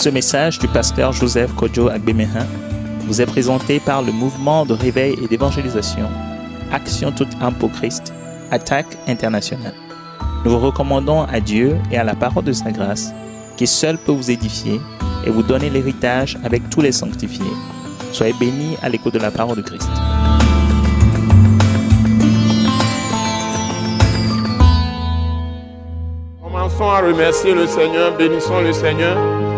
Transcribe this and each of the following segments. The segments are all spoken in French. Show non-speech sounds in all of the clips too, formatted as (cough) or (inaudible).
Ce message du pasteur Joseph Kojo Agbemehin vous est présenté par le mouvement de réveil et d'évangélisation Action toute âme pour Christ, Attaque internationale. Nous vous recommandons à Dieu et à la parole de sa grâce, qui seul peut vous édifier et vous donner l'héritage avec tous les sanctifiés. Soyez bénis à l'écoute de la parole de Christ. Commençons à remercier le Seigneur, bénissons le Seigneur.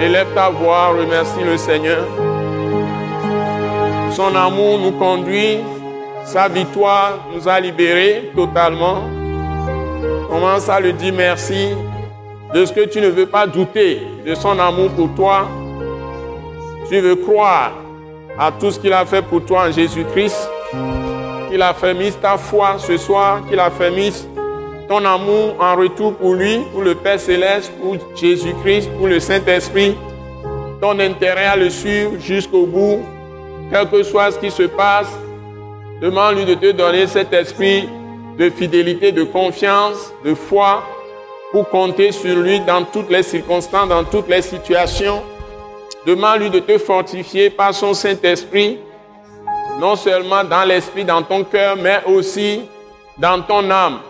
Élève ta voix, remercie le Seigneur. Son amour nous conduit, sa victoire nous a libérés totalement. Commence à lui dire merci de ce que tu ne veux pas douter de son amour pour toi. Tu veux croire à tout ce qu'il a fait pour toi en Jésus-Christ, qu'il a fait mise ta foi ce soir, qu'il a fait mise ton amour en retour pour lui, pour le Père céleste, pour Jésus-Christ, pour le Saint-Esprit, ton intérêt à le suivre jusqu'au bout, quel que soit ce qui se passe, demande-lui de te donner cet esprit de fidélité, de confiance, de foi, pour compter sur lui dans toutes les circonstances, dans toutes les situations. Demande-lui de te fortifier par son Saint-Esprit, non seulement dans l'esprit, dans ton cœur, mais aussi dans ton âme.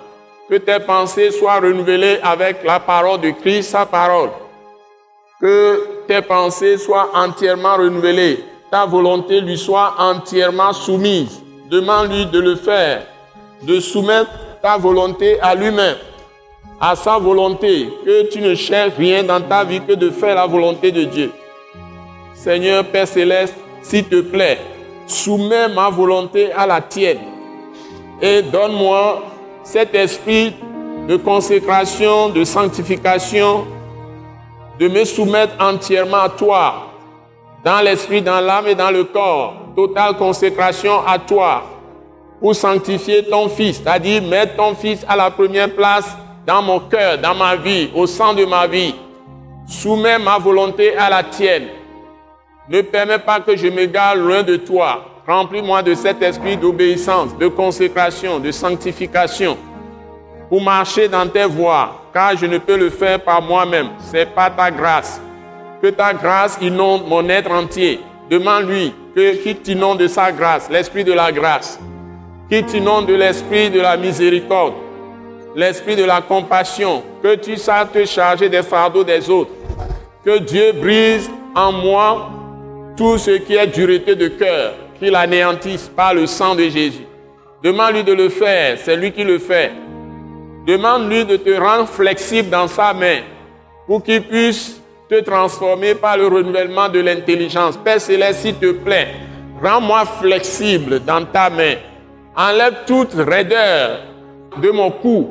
Que tes pensées soient renouvelées avec la parole de Christ, sa parole. Que tes pensées soient entièrement renouvelées. Ta volonté lui soit entièrement soumise. Demande-lui de le faire, de soumettre ta volonté à lui-même, à sa volonté, que tu ne cherches rien dans ta vie que de faire la volonté de Dieu. Seigneur Père céleste, s'il te plaît, soumets ma volonté à la tienne et donne-moi cet esprit de consécration, de sanctification, de me soumettre entièrement à toi, dans l'esprit, dans l'âme et dans le corps, totale consécration à toi, pour sanctifier ton Fils, c'est-à-dire mettre ton Fils à la première place dans mon cœur, dans ma vie, au sein de ma vie. Soumets ma volonté à la tienne. Ne permets pas que je m'égare loin de toi. Remplis-moi de cet esprit d'obéissance, de consécration, de sanctification, pour marcher dans tes voies, car je ne peux le faire par moi-même. C'est pas ta grâce. Que ta grâce inonde mon être entier. Demande-lui que qu'il t'inonde de sa grâce, l'esprit de la grâce, qu'il t'inonde de l'esprit de la miséricorde, l'esprit de la compassion, que tu saches te charger des fardeaux des autres, que Dieu brise en moi tout ce qui est dureté de cœur, qu'il anéantisse par le sang de Jésus. Demande-lui de le faire, c'est lui qui le fait. Demande-lui de te rendre flexible dans sa main pour qu'il puisse te transformer par le renouvellement de l'intelligence. Père Céleste, s'il te plaît, rends-moi flexible dans ta main. Enlève toute raideur de mon cou.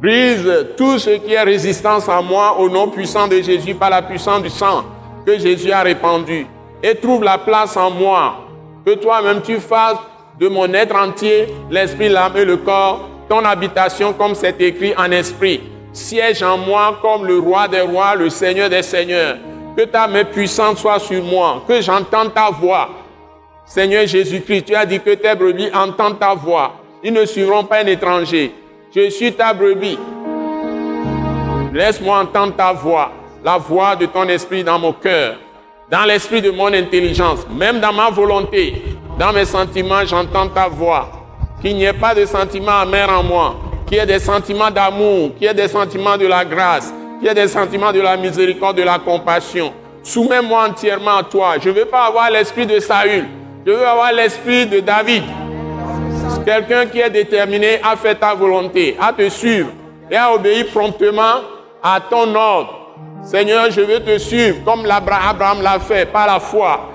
Brise tout ce qui est résistance à moi au nom puissant de Jésus par la puissance du sang que Jésus a répandu. Et trouve la place en moi. Que toi-même tu fasses de mon être entier, l'esprit, l'âme et le corps, ton habitation comme c'est écrit en esprit. Siège en moi comme le roi des rois, le seigneur des seigneurs. Que ta main puissante soit sur moi, que j'entende ta voix. Seigneur Jésus-Christ, tu as dit que tes brebis entendent ta voix. Ils ne suivront pas un étranger. Je suis ta brebis. Laisse-moi entendre ta voix, la voix de ton esprit dans mon cœur, dans l'esprit de mon intelligence, même dans ma volonté, dans mes sentiments, j'entends ta voix. Qu'il n'y ait pas de sentiments amers en moi, qu'il y ait des sentiments d'amour, qu'il y ait des sentiments de la grâce, qu'il y ait des sentiments de la miséricorde, de la compassion. Soumets-moi entièrement à toi. Je ne veux pas avoir l'esprit de Saül. Je veux avoir l'esprit de David. Quelqu'un qui est déterminé à faire ta volonté, à te suivre et à obéir promptement à ton ordre. Seigneur, je veux te suivre comme Abraham l'a fait par la foi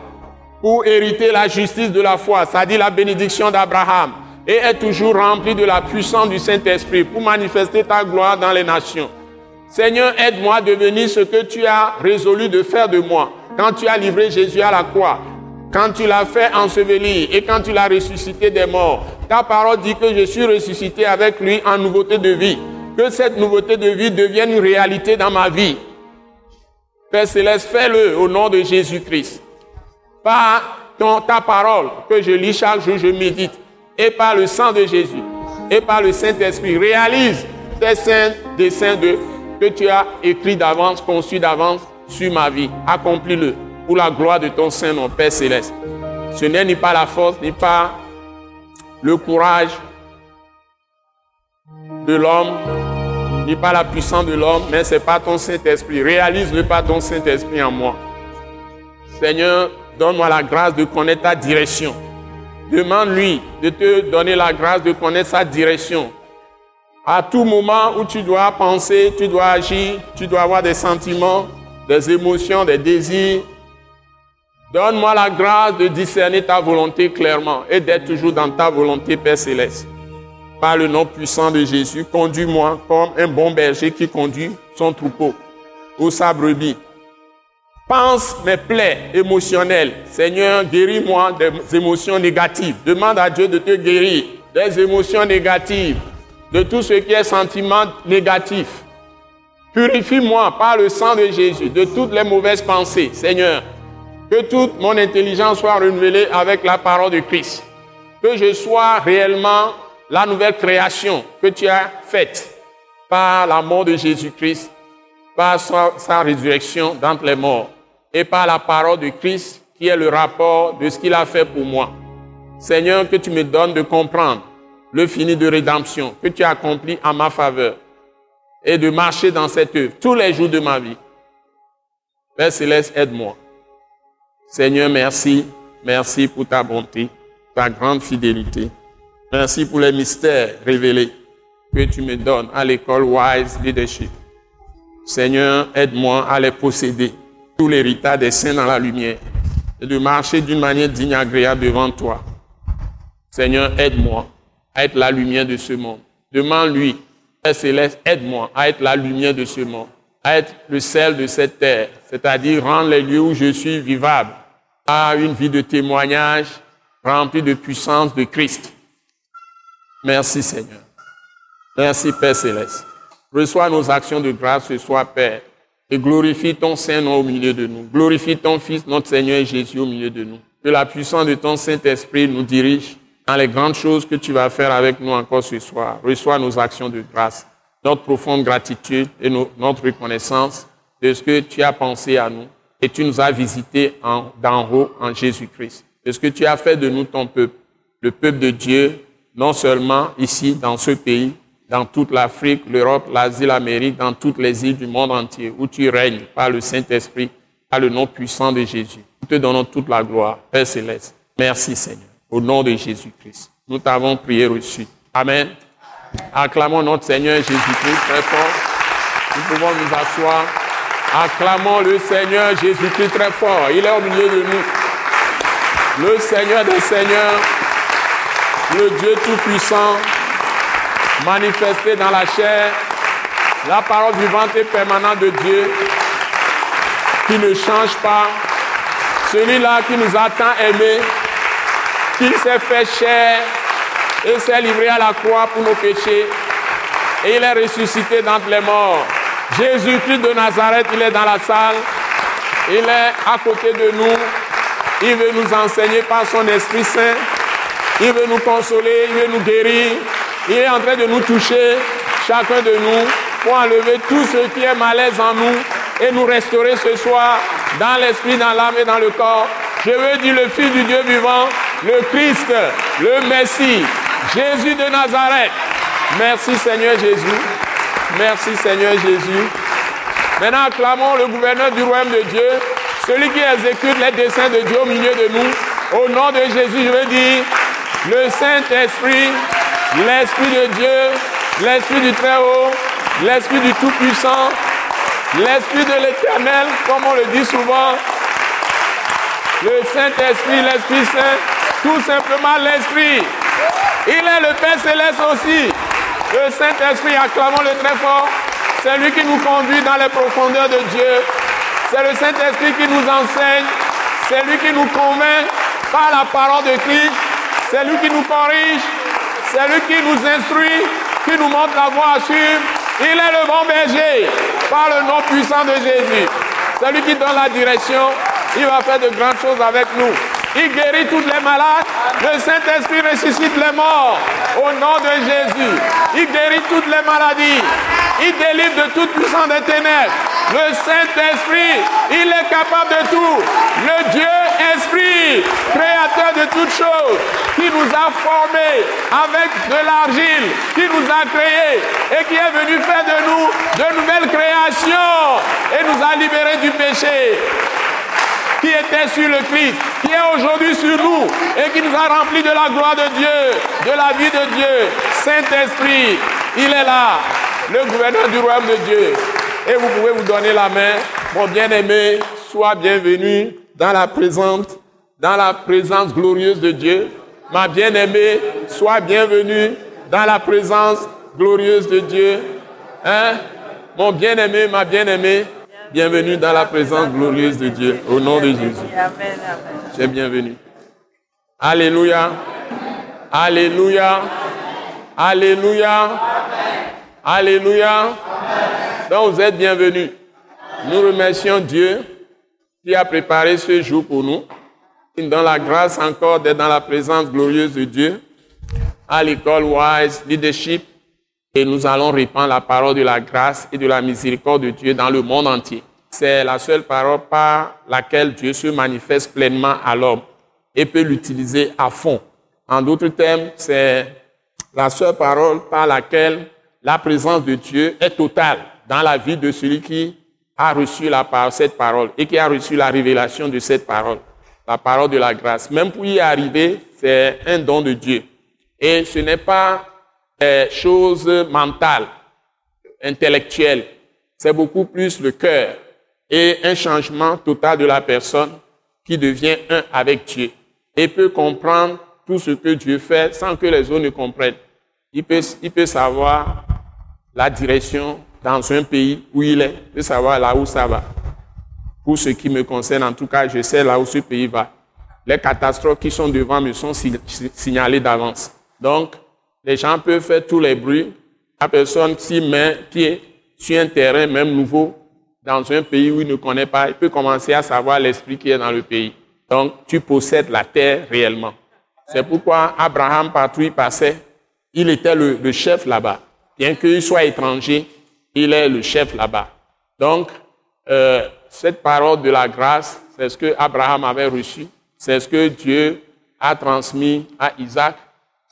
pour hériter la justice de la foi, c'est-à-dire la bénédiction d'Abraham, et être toujours rempli de la puissance du Saint-Esprit pour manifester ta gloire dans les nations. Seigneur, aide-moi à devenir ce que tu as résolu de faire de moi quand tu as livré Jésus à la croix, quand tu l'as fait ensevelir et quand tu l'as ressuscité des morts. Ta parole dit que je suis ressuscité avec lui en nouveauté de vie. Que cette nouveauté de vie devienne une réalité dans ma vie. Père Céleste, fais-le au nom de Jésus-Christ. Par ton, ta parole que je lis chaque jour, je médite. Et par le sang de Jésus. Et par le Saint-Esprit. Réalise tes saints desseins de, que tu as écrits d'avance, conçus d'avance sur ma vie. Accomplis-le pour la gloire de ton Saint-Nom, Père céleste. Ce n'est ni pas la force, ni pas le courage de l'homme, ni pas la puissance de l'homme, mais c'est pas ton Saint-Esprit. Réalise-le par ton Saint-Esprit en moi. Seigneur, donne-moi la grâce de connaître ta direction. Demande-lui de te donner la grâce de connaître sa direction. À tout moment où tu dois penser, tu dois agir, tu dois avoir des sentiments, des émotions, des désirs. Donne-moi la grâce de discerner ta volonté clairement et d'être toujours dans ta volonté, Père céleste. Par le nom puissant de Jésus, conduis-moi comme un bon berger qui conduit son troupeau ou sa brebis. Pense mes plaies émotionnelles. Seigneur, guéris-moi des émotions négatives. Demande à Dieu de te guérir des émotions négatives, de tout ce qui est sentiment négatif. Purifie-moi par le sang de Jésus de toutes les mauvaises pensées, Seigneur. Que toute mon intelligence soit renouvelée avec la parole de Christ. Que je sois réellement la nouvelle création que tu as faite par la mort de Jésus-Christ, par sa, résurrection d'entre les morts et par la parole de Christ qui est le rapport de ce qu'il a fait pour moi. Seigneur, que tu me donnes de comprendre le fini de rédemption que tu as accompli en ma faveur et de marcher dans cette œuvre tous les jours de ma vie. Père Céleste, aide-moi. Seigneur, merci. Merci pour ta bonté, ta grande fidélité. Merci pour les mystères révélés que tu me donnes à l'école Wise Leadership. Seigneur, aide-moi à les posséder tout l'héritage des saints dans la lumière et de marcher d'une manière digne et agréable devant toi. Seigneur, aide-moi à être la lumière de ce monde. Demande-lui, Père céleste, aide-moi à être la lumière de ce monde, à être le sel de cette terre, c'est-à-dire rendre les lieux où je suis vivable à une vie de témoignage remplie de puissance de Christ. Merci Seigneur. Merci Père céleste. Reçois nos actions de grâce ce soir, Père et glorifie ton Saint-Nom au milieu de nous. Glorifie ton Fils, notre Seigneur Jésus au milieu de nous. Que la puissance de ton Saint-Esprit nous dirige dans les grandes choses que tu vas faire avec nous encore ce soir. Reçois nos actions de grâce, notre profonde gratitude et notre reconnaissance de ce que tu as pensé à nous et tu nous as visités d'en haut en Jésus-Christ. De ce que tu as fait de nous ton peuple, le peuple de Dieu, non seulement ici dans ce pays, dans toute l'Afrique, l'Europe, l'Asie, l'Amérique, dans toutes les îles du monde entier, où tu règnes par le Saint-Esprit, par le nom puissant de Jésus. Nous te donnons toute la gloire, Père céleste. Merci Seigneur, au nom de Jésus-Christ. Nous t'avons prié reçu. Amen. Acclamons notre Seigneur Jésus-Christ très fort. Nous pouvons nous asseoir. Acclamons le Seigneur Jésus-Christ très fort. Il est au milieu de nous. Le Seigneur des Seigneurs, le Dieu Tout-Puissant, manifesté dans la chair, la parole vivante et permanente de Dieu, qui ne change pas, celui-là qui nous a tant aimés, qui s'est fait chair et s'est livré à la croix pour nos péchés, et il est ressuscité d'entre les morts. Jésus-Christ de Nazareth, il est dans la salle, il est à côté de nous, il veut nous enseigner par son Esprit Saint, il veut nous consoler, il veut nous guérir, il est en train de nous toucher, chacun de nous, pour enlever tout ce qui est malaise en nous et nous restaurer ce soir dans l'esprit, dans l'âme et dans le corps. Je veux dire le Fils du Dieu vivant, le Christ, le Messie, Jésus de Nazareth. Merci Seigneur Jésus. Merci Seigneur Jésus. Maintenant, acclamons le gouverneur du royaume de Dieu, celui qui exécute les desseins de Dieu au milieu de nous. Au nom de Jésus, je veux dire, le Saint-Esprit l'Esprit de Dieu, l'Esprit du Très-Haut, l'Esprit du Tout-Puissant, l'Esprit de l'Éternel, comme on le dit souvent, le Saint-Esprit, l'Esprit Saint, tout simplement l'Esprit. Il est le Père céleste aussi. Le Saint-Esprit, acclamons-le très fort. C'est lui qui nous conduit dans les profondeurs de Dieu. C'est le Saint-Esprit qui nous enseigne. C'est lui qui nous convainc par la parole de Christ. C'est lui qui nous corrige. C'est lui qui nous instruit, qui nous montre la voie à suivre. Il est le bon berger par le nom puissant de Jésus. C'est lui qui donne la direction. Il va faire de grandes choses avec nous. Il guérit toutes les malades. Le Saint-Esprit ressuscite les morts. Au nom de Jésus. Il guérit toutes les maladies. Il délivre de toute puissance des ténèbres. Le Saint-Esprit, il est capable de tout. Le Dieu Esprit, créateur de toutes choses, qui nous a formés avec de l'argile, qui nous a créés et qui est venu faire de nous de nouvelles créations et nous a libérés du péché qui était sur le Christ, qui est aujourd'hui sur nous et qui nous a remplis de la gloire de Dieu, de la vie de Dieu. Saint-Esprit, il est là, le gouverneur du royaume de Dieu. Et vous pouvez vous donner la main. Mon bien-aimé, sois bienvenu dans la présence, dans la présence glorieuse de Dieu. Ma bien-aimée, sois bienvenue dans la présence glorieuse de Dieu. Hein? Mon bien-aimé, ma bien-aimée, bienvenue dans la présence glorieuse de Dieu. Au nom de Jésus. Tu es bienvenu. Alléluia. Alléluia. Alléluia. Alléluia. Donc vous êtes bienvenus. Nous remercions Dieu qui a préparé ce jour pour nous. Dans la grâce encore d'être dans la présence glorieuse de Dieu à l'école Wise Leadership et nous allons répandre la parole de la grâce et de la miséricorde de Dieu dans le monde entier. C'est la seule parole par laquelle Dieu se manifeste pleinement à l'homme et peut l'utiliser à fond. En d'autres termes, c'est la seule parole par laquelle la présence de Dieu est totale dans la vie de celui qui a reçu cette parole et qui a reçu la révélation de cette parole, la parole de la grâce. Même pour y arriver, c'est un don de Dieu. Et ce n'est pas des choses mentales, intellectuelles. C'est beaucoup plus le cœur et un changement total de la personne qui devient un avec Dieu et peut comprendre tout ce que Dieu fait sans que les autres ne comprennent. Il peut savoir la direction dans un pays où il est, peut savoir là où ça va. Pour ce qui me concerne, en tout cas, je sais là où ce pays va. Les catastrophes qui sont devant me sont signalées d'avance. Donc, les gens peuvent faire tous les bruits. La personne s'y met pied sur un terrain, même nouveau, dans un pays où il ne connaît pas, il peut commencer à savoir l'esprit qui est dans le pays. Donc, tu possèdes la terre réellement. C'est pourquoi Abraham, partout où il passait, il était le, chef là-bas. Bien qu'il soit étranger, il est le chef là-bas. Donc, euh, cette parole de la grâce, c'est ce que Abraham avait reçu, c'est ce que Dieu a transmis à Isaac,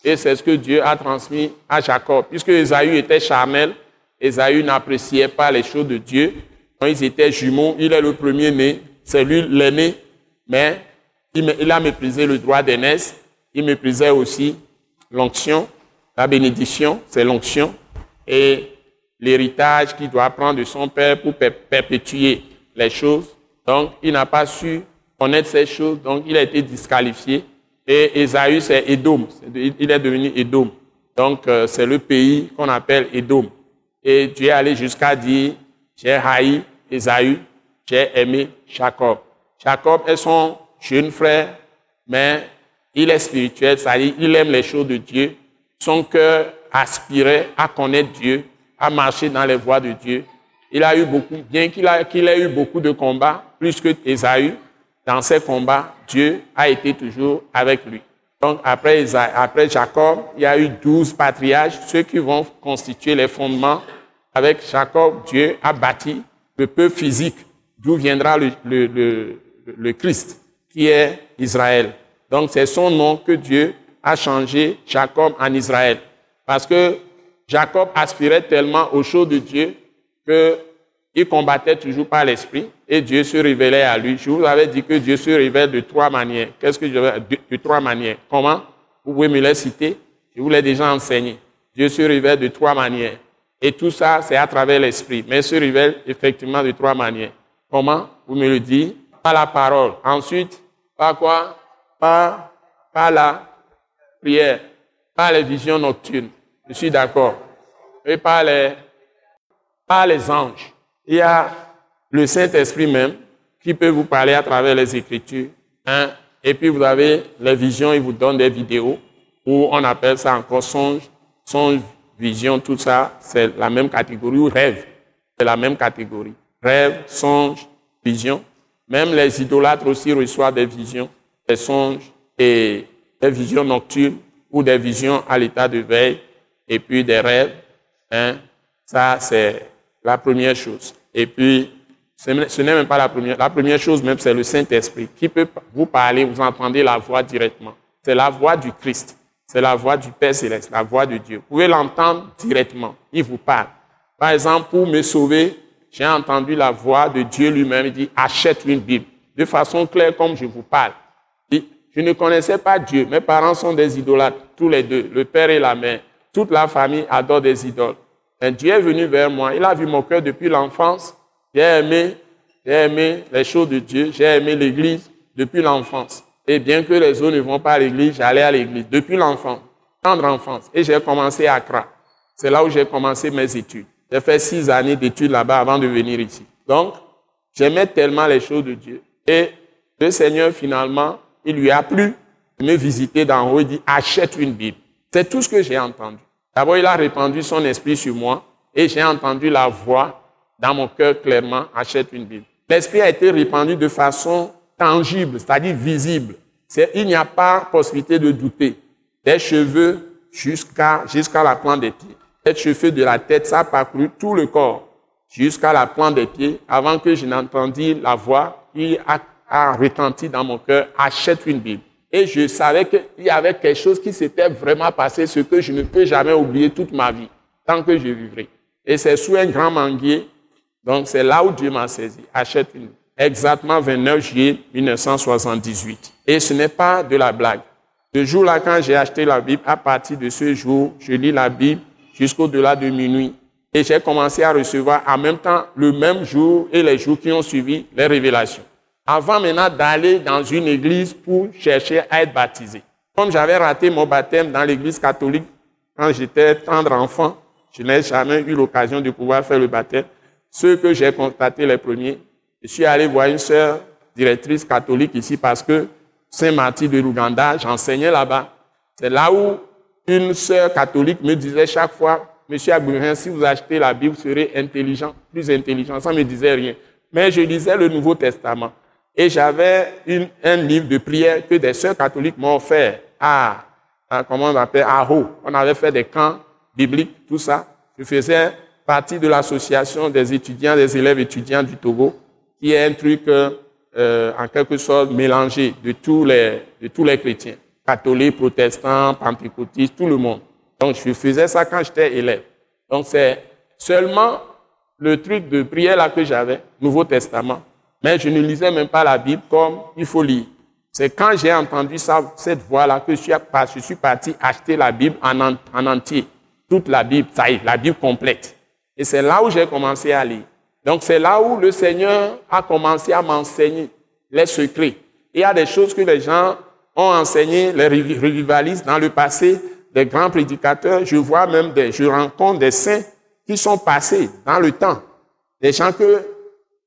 et c'est ce que Dieu a transmis à Jacob. Puisque Esaü était charnel, Esaü n'appréciait pas les choses de Dieu. Quand ils étaient jumeaux, il est le premier-né, c'est lui l'aîné, mais il a méprisé le droit d'aînesse. Il méprisait aussi l'onction, la bénédiction, c'est l'onction, et l'héritage qu'il doit prendre de son père pour perpétuer les choses. Donc, il n'a pas su connaître ces choses, donc il a été disqualifié. Et Esaü, c'est Edom. Il est devenu Edom. Donc, euh, c'est le pays qu'on appelle Edom. Et Dieu est allé jusqu'à dire, j'ai haï Esaü, j'ai aimé Jacob. Jacob est son jeune frère, mais il est spirituel, c'est-à-dire il aime les choses de Dieu. Son cœur aspirait à connaître Dieu, à marcher dans les voies de Dieu. Il a eu beaucoup, bien qu'il ait eu beaucoup de combats, plus que Esaü, dans ces combats, Dieu a été toujours avec lui. Donc après, après Jacob, il y a eu douze patriarches, ceux qui vont constituer les fondements. Avec Jacob, Dieu a bâti le peuple physique, d'où viendra le, le, le, Christ, qui est Israël. Donc c'est son nom que Dieu a changé Jacob en Israël. Parce que Jacob aspirait tellement aux choses de Dieu que il combattait toujours par l'esprit et Dieu se révélait à lui. Je vous avais dit que Dieu se révèle de trois manières. Qu'est-ce que je veux de, de trois manières. Comment? Vous pouvez me les citer Je vous l'ai déjà enseigné. Dieu se révèle de trois manières. Et tout ça, c'est à travers l'esprit. Mais il se révèle effectivement de trois manières. Comment? Vous me le dites Par la parole. Ensuite, par quoi? Par, par la prière. Par les visions nocturnes. Je suis d'accord. Et par les, par les anges il y a le Saint-Esprit même qui peut vous parler à travers les Écritures. Hein? Et puis vous avez les visions, il vous donne des vidéos où on appelle ça encore songe, songe, vision, tout ça, c'est la même catégorie, ou rêve, c'est la même catégorie. Rêve, songe, vision. Même les idolâtres aussi reçoivent des visions, des songes et des visions nocturnes ou des visions à l'état de veille et puis des rêves. Hein? Ça, c'est la première chose. Et puis, Ce n'est même pas la première. La première chose même, c'est le Saint-Esprit qui peut vous parler, vous entendez la voix directement. C'est la voix du Christ. C'est la voix du Père céleste, la voix de Dieu. Vous pouvez l'entendre directement. Il vous parle. Par exemple, pour me sauver, j'ai entendu la voix de Dieu lui-même. Il dit, achète une Bible. De façon claire, comme je vous parle. Je ne connaissais pas Dieu. Mes parents sont des idolâtres, tous les deux, le père et la mère. Toute la famille adore des idoles. Mais Dieu est venu vers moi. Il a vu mon cœur depuis l'enfance. J'ai aimé, j'ai aimé les choses de Dieu. J'ai aimé l'Église depuis l'enfance. Et bien que les autres ne vont pas à l'église, j'allais à l'église depuis l'enfance, tendre enfance. Et j'ai commencé à Accra. C'est là où j'ai commencé mes études. J'ai fait six années d'études là-bas avant de venir ici. Donc, j'aimais tellement les choses de Dieu. Et le Seigneur, finalement, il lui a plu de me visiter d'en haut. Il dit, achète une Bible. C'est tout ce que j'ai entendu. D'abord, il a répandu son esprit sur moi et j'ai entendu la voix dans mon cœur clairement, achète une Bible. L'esprit a été répandu de façon tangible, c'est-à-dire visible. Il n'y a pas possibilité de douter. Des cheveux jusqu'à jusqu'à la plante des pieds. Des cheveux de la tête, ça a parcouru tout le corps jusqu'à la plante des pieds avant que je n'entendis la voix qui a, a retenti dans mon cœur, achète une Bible. Et je savais qu'il y avait quelque chose qui s'était vraiment passé, ce que je ne peux jamais oublier toute ma vie, tant que je vivrai. Et c'est sous un grand manguier. Donc c'est là où Dieu m'a saisi. Achète une exactement 29 juillet 1978. Et ce n'est pas de la blague. Le jour-là, quand j'ai acheté la Bible, à partir de ce jour, je lis la Bible jusqu'au-delà de minuit. Et j'ai commencé à recevoir en même temps le même jour et les jours qui ont suivi les révélations. Avant maintenant d'aller dans une église pour chercher à être baptisé. Comme j'avais raté mon baptême dans l'église catholique quand j'étais tendre enfant, je n'ai jamais eu l'occasion de pouvoir faire le baptême. Ceux que j'ai constatés les premiers, je suis allé voir une sœur directrice catholique ici parce que Saint-Martin de l'Ouganda, j'enseignais là-bas. C'est là où une sœur catholique me disait chaque fois, Monsieur Agbourin, si vous achetez la Bible, vous serez intelligent, plus intelligent. Ça ne me disait rien. Mais je lisais le Nouveau Testament. Et j'avais un livre de prière que des sœurs catholiques m'ont offert à, à, comment on appelle, à Ho. On avait fait des camps bibliques, tout ça. Je faisais partie de l'association des étudiants, des élèves étudiants du Togo qui est un truc euh, en quelque sorte mélangé de tous les, de tous les chrétiens, catholiques, protestants, pentecôtistes, tout le monde. Donc je faisais ça quand j'étais élève. Donc c'est seulement le truc de prière là que j'avais, Nouveau Testament. Mais je ne lisais même pas la Bible comme il faut lire. C'est quand j'ai entendu ça, cette voix-là que je suis, parti acheter la Bible en, en entier. Toute la Bible, ça y est, la Bible complète. Et c'est là où j'ai commencé à lire. Donc c'est là où le Seigneur a commencé à m'enseigner les secrets. Il y a des choses que les gens ont enseignées, les revivalistes dans le passé, des grands prédicateurs. Je vois même des, je rencontre des saints qui sont passés dans le temps. Des gens que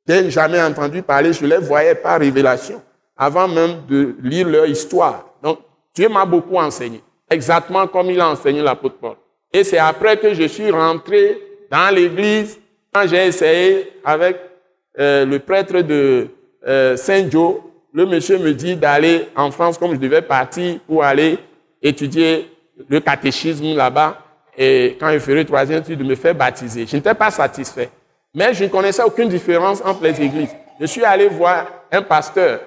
j'ai jamais entendu parler, je les voyais par révélation, avant même de lire leur histoire. Donc Dieu m'a beaucoup enseigné, exactement comme il a enseigné l'apôtre Paul. Et c'est après que je suis rentré dans l'église quand j'ai essayé avec euh, le prêtre de euh, Saint-Joe, le monsieur me dit d'aller en France comme je devais partir pour aller étudier le catéchisme là-bas. Et quand je ferai troisième étude, de me faire baptiser. Je n'étais pas satisfait. Mais je ne connaissais aucune différence entre les églises. Je suis allé voir un pasteur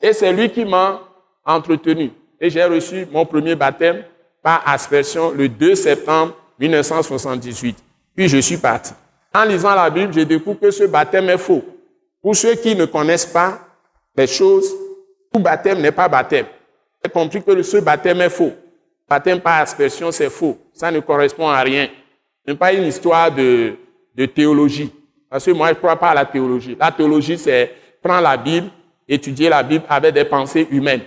et c'est lui qui m'a entretenu. Et j'ai reçu mon premier baptême par aspersion le 2 septembre 1978. Puis je suis parti. En lisant la Bible, je découvre que ce baptême est faux. Pour ceux qui ne connaissent pas les choses, tout baptême n'est pas baptême. J'ai compris que ce baptême est faux. Baptême par aspersion, c'est faux. Ça ne correspond à rien. Ce n'est pas une histoire de, de théologie. Parce que moi, je ne crois pas à la théologie. La théologie, c'est prendre la Bible, étudier la Bible avec des pensées humaines,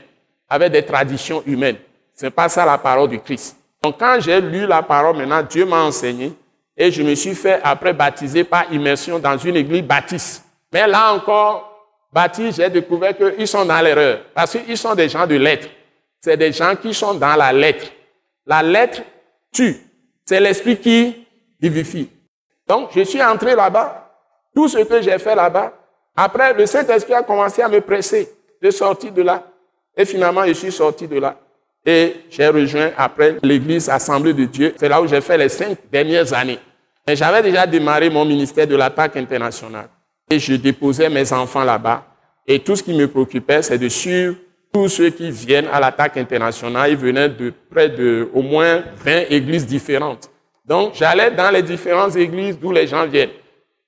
avec des traditions humaines. Ce n'est pas ça la parole du Christ. Donc, quand j'ai lu la parole, maintenant, Dieu m'a enseigné et je me suis fait après baptiser par immersion dans une église baptiste. Mais là encore, baptiste, j'ai découvert qu'ils sont dans l'erreur. Parce qu'ils sont des gens de lettres. C'est des gens qui sont dans la lettre. La lettre tue. C'est l'esprit qui vivifie. Donc, je suis entré là-bas. Tout ce que j'ai fait là-bas, après, le Saint-Esprit a commencé à me presser de sortir de là. Et finalement, je suis sorti de là. Et j'ai rejoint après l'église Assemblée de Dieu. C'est là où j'ai fait les cinq dernières années. Mais j'avais déjà démarré mon ministère de l'attaque internationale. et je déposais mes enfants là-bas. Et tout ce qui me préoccupait, c'est de suivre tous ceux qui viennent à l'attaque internationale. Ils venaient de près de au moins 20 églises différentes. Donc, j'allais dans les différentes églises d'où les gens viennent.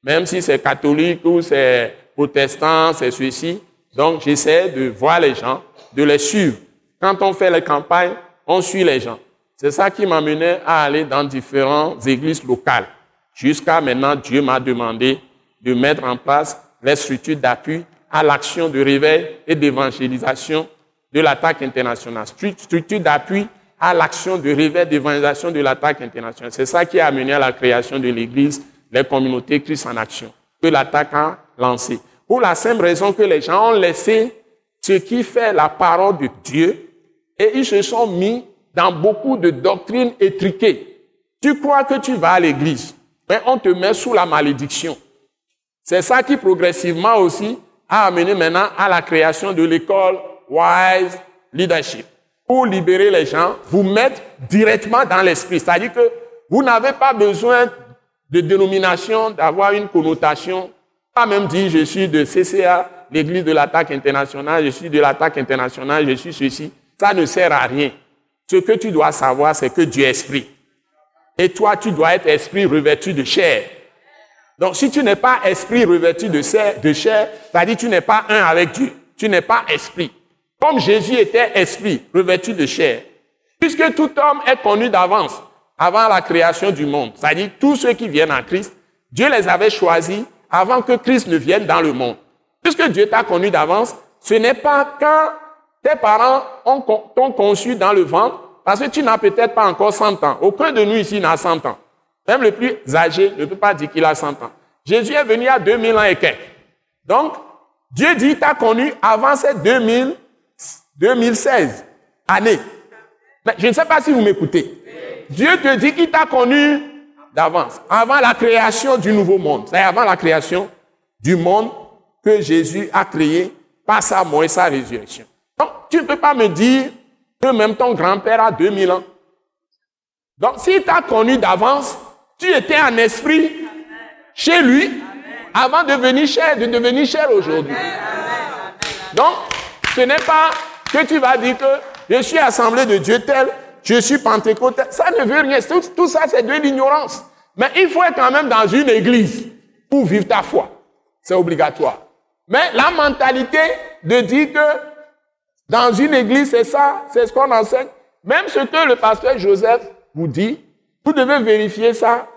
Même si c'est catholique ou c'est protestant, c'est ceci. Donc, j'essaie de voir les gens, de les suivre. Quand on fait les campagnes, on suit les gens. C'est ça qui m'amenait à aller dans différentes églises locales. Jusqu'à maintenant, Dieu m'a demandé de mettre en place les structures d'appui à l'action de réveil et d'évangélisation de l'attaque internationale. Structure d'appui à l'action de réveil d'évangélisation de l'attaque internationale. C'est ça qui a amené à la création de l'Église, les communautés Christ en action, que l'attaque a lancé. Pour la simple raison que les gens ont laissé ce qui fait la parole de Dieu et ils se sont mis dans beaucoup de doctrines étriquées. Tu crois que tu vas à l'église, mais on te met sous la malédiction. C'est ça qui progressivement aussi a amené maintenant à la création de l'école Wise Leadership. Pour libérer les gens, vous mettre directement dans l'esprit. C'est-à-dire que vous n'avez pas besoin de dénomination, d'avoir une connotation. Pas même dire je suis de CCA, l'église de l'attaque internationale, je suis de l'attaque internationale, je suis ceci. Ça ne sert à rien. Ce que tu dois savoir, c'est que Dieu est esprit. Et toi, tu dois être esprit revêtu de chair. Donc, si tu n'es pas esprit revêtu de chair, de chair c'est-à-dire tu n'es pas un avec Dieu. Tu n'es pas esprit. Comme Jésus était esprit revêtu de chair. Puisque tout homme est connu d'avance, avant la création du monde. C'est-à-dire tous ceux qui viennent en Christ, Dieu les avait choisis avant que Christ ne vienne dans le monde. Puisque Dieu t'a connu d'avance, ce n'est pas quand tes parents t'ont conçu dans le ventre, parce que tu n'as peut-être pas encore 100 ans. Aucun de nous ici n'a 100 ans. Même le plus âgé ne peut pas dire qu'il a 100 ans. Jésus est venu à 2000 ans et quelques. Donc, Dieu dit, t'a connu avant ces 2000, 2016 années. Je ne sais pas si vous m'écoutez. Dieu te dit qu'il t'a connu d'avance, avant la création du nouveau monde. C'est avant la création du monde que Jésus a créé par sa mort et sa résurrection. Donc, tu ne peux pas me dire que même ton grand-père a 2000 ans. Donc, s'il t'a connu d'avance, tu étais en esprit chez lui avant de devenir cher, de devenir cher aujourd'hui. Donc, ce n'est pas que tu vas dire que je suis assemblé de Dieu tel, je suis pentecôte. Ça ne veut rien. Tout, tout ça, c'est de l'ignorance. Mais il faut être quand même dans une église pour vivre ta foi. C'est obligatoire. Mais la mentalité de dire que dans une église, c'est ça, c'est ce qu'on enseigne. Même ce que le pasteur Joseph vous dit, vous devez vérifier ça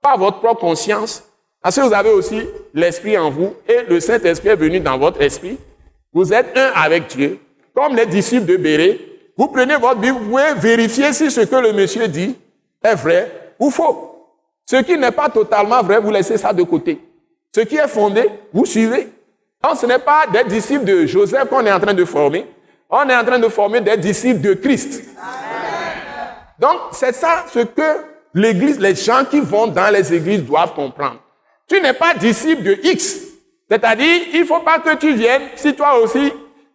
par votre propre conscience. Parce que vous avez aussi l'Esprit en vous et le Saint-Esprit est venu dans votre esprit. Vous êtes un avec Dieu. Comme les disciples de Béré, vous prenez votre Bible, vous pouvez vérifier si ce que le monsieur dit est vrai ou faux. Ce qui n'est pas totalement vrai, vous laissez ça de côté. Ce qui est fondé, vous suivez. Donc ce n'est pas des disciples de Joseph qu'on est en train de former. On est en train de former des disciples de Christ. Donc c'est ça ce que l'église, les gens qui vont dans les églises doivent comprendre. Tu n'es pas disciple de X. C'est-à-dire, il ne faut pas que tu viennes, si toi aussi,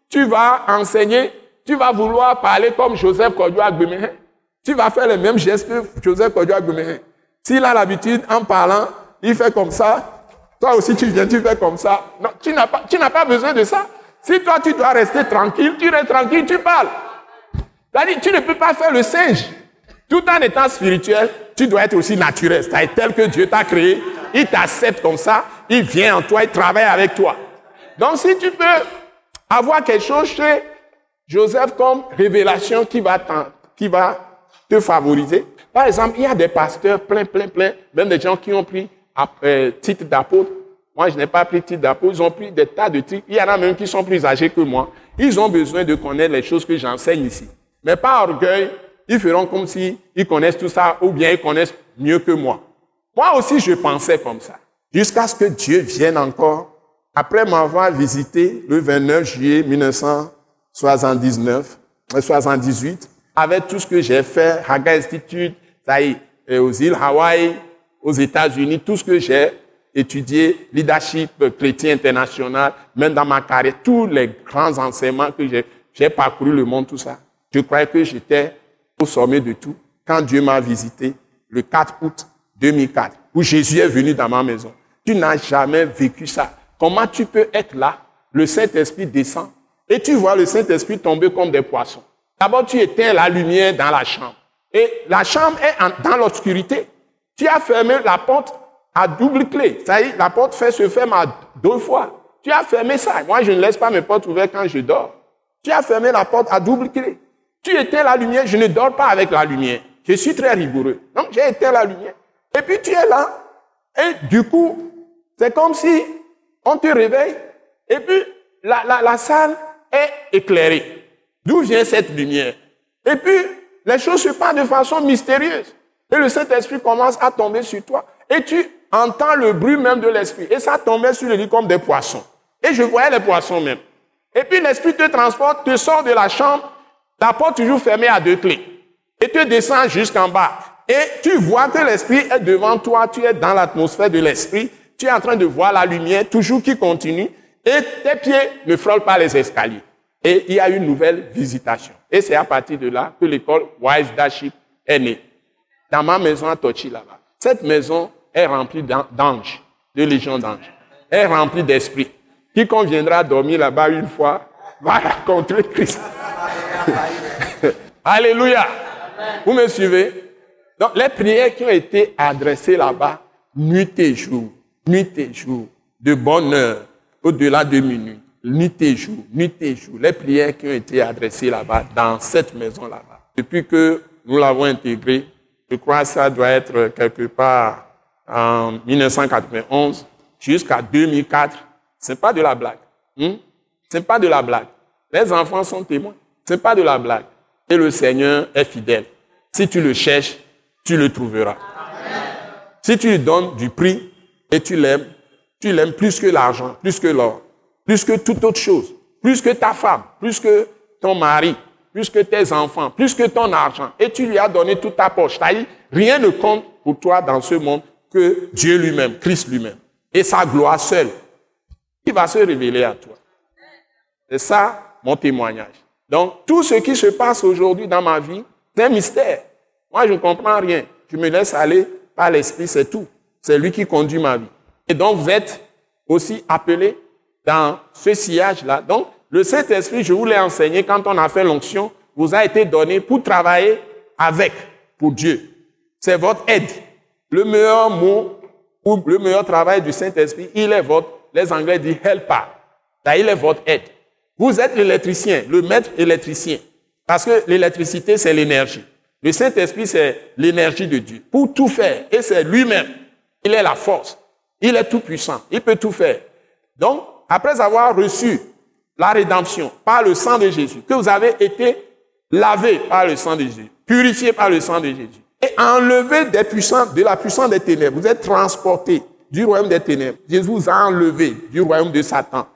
tu vas enseigner, tu vas vouloir parler comme Joseph Kodjo Agbemehin. Tu vas faire les mêmes gestes que Joseph Kodjo Agbemehin. S'il a l'habitude, en parlant, il fait comme ça, toi aussi, tu viens, tu fais comme ça. Non, tu n'as pas, tu n'as pas besoin de ça. Si toi, tu dois rester tranquille, tu restes tranquille, tu parles. C'est-à-dire, tu ne peux pas faire le singe. Tout en étant spirituel, tu dois être aussi naturel. C'est-à-dire, tel que Dieu t'a créé, il t'accepte comme ça, il vient en toi, il travaille avec toi. Donc, si tu peux avoir quelque chose chez Joseph comme révélation qui va, qui te favoriser. Par exemple, il y a des pasteurs plein, plein, plein, même des gens qui ont pris euh, titre d'apôtre. Moi, je n'ai pas pris titre d'apôtre. Ils ont pris des tas de titres. Il y en a même qui sont plus âgés que moi. Ils ont besoin de connaître les choses que j'enseigne ici. Mais par orgueil, ils feront comme si ils connaissent tout ça ou bien ils connaissent mieux que moi. Moi aussi, je pensais comme ça. Jusqu'à ce que Dieu vienne encore, après m'avoir visité le 29 juillet 1979, 78, euh, avec tout ce que j'ai fait, Haga Institute, euh, aux îles Hawaï, aux États-Unis, tout ce que j'ai étudié, leadership chrétien international, même dans ma carrière, tous les grands enseignements que j'ai, j'ai parcouru le monde, tout ça. Je croyais que j'étais au sommet de tout quand Dieu m'a visité le 4 août 2004, où Jésus est venu dans ma maison. Tu n'as jamais vécu ça. comment tu peux être là? Le Saint-Esprit descend et tu vois le Saint-Esprit tomber comme des poissons. D'abord, tu éteins la lumière dans la chambre. Et la chambre est dans l'obscurité. Tu as fermé la porte à double clé. Ça y est, la porte fait se ferme à deux fois. Tu as fermé ça. Moi, je ne laisse pas mes portes ouvertes quand je dors. Tu as fermé la porte à double clé. Tu éteins la lumière. Je ne dors pas avec la lumière. Je suis très rigoureux. Donc, j'ai éteint la lumière. Et puis, tu es là. Et du coup, c'est comme si on te réveille. Et puis, la, la, la salle est éclairée. D'où vient cette lumière Et puis, les choses se passent de façon mystérieuse. Et le Saint-Esprit commence à tomber sur toi. Et tu entends le bruit même de l'Esprit. Et ça tombait sur le lit comme des poissons. Et je voyais les poissons même. Et puis l'Esprit te transporte, te sort de la chambre, la porte toujours fermée à deux clés. Et te descend jusqu'en bas. Et tu vois que l'Esprit est devant toi, tu es dans l'atmosphère de l'Esprit, tu es en train de voir la lumière toujours qui continue, et tes pieds ne frôlent pas les escaliers. Et il y a une nouvelle visitation. Et c'est à partir de là que l'école Wise Daship est née. Dans ma maison à Tochi là-bas. Cette maison est remplie d'anges, de légions d'anges. Est remplie d'esprit. Quiconque viendra dormir là-bas une fois va rencontrer Christ. (laughs) Alléluia. Vous me suivez? Donc les prières qui ont été adressées là-bas, nuit et jour, nuit et jour, de bonne heure, au-delà de minuit, nuit et jour, nuit et jour, les prières qui ont été adressées là-bas, dans cette maison là-bas. Depuis que nous l'avons intégrée, je crois que ça doit être quelque part en 1991 jusqu'à 2004. Ce n'est pas de la blague. Hmm? Ce n'est pas de la blague. Les enfants sont témoins. Ce n'est pas de la blague. Et le Seigneur est fidèle. Si tu le cherches, tu le trouveras. Si tu lui donnes du prix et tu l'aimes, tu l'aimes plus que l'argent, plus que l'or, plus que toute autre chose, plus que ta femme, plus que ton mari, plus que tes enfants, plus que ton argent, et tu lui as donné toute ta poche. Rien ne compte pour toi dans ce monde que Dieu lui-même, Christ lui-même, et sa gloire seule. Il va se révéler à toi. C'est ça mon témoignage. Donc, tout ce qui se passe aujourd'hui dans ma vie, c'est un mystère. Moi, je ne comprends rien. Je me laisse aller par l'Esprit, c'est tout. C'est lui qui conduit ma vie. Et donc, vous êtes aussi appelés dans ce sillage-là. Donc, le Saint-Esprit, je vous l'ai enseigné quand on a fait l'onction, vous a été donné pour travailler avec, pour Dieu. C'est votre aide. Le meilleur mot ou le meilleur travail du Saint-Esprit, il est votre, les Anglais disent helper. Là, il est votre aide. Vous êtes l'électricien, le maître électricien. Parce que l'électricité, c'est l'énergie. Le Saint-Esprit, c'est l'énergie de Dieu. Pour tout faire. Et c'est lui-même. Il est la force. Il est tout puissant. Il peut tout faire. Donc, après avoir reçu la rédemption par le sang de Jésus, que vous avez été lavé par le sang de Jésus, purifié par le sang de Jésus, et enlevé des puissants, de la puissance des ténèbres. Vous êtes transporté du royaume des ténèbres. Jésus vous a enlevé du royaume de Satan,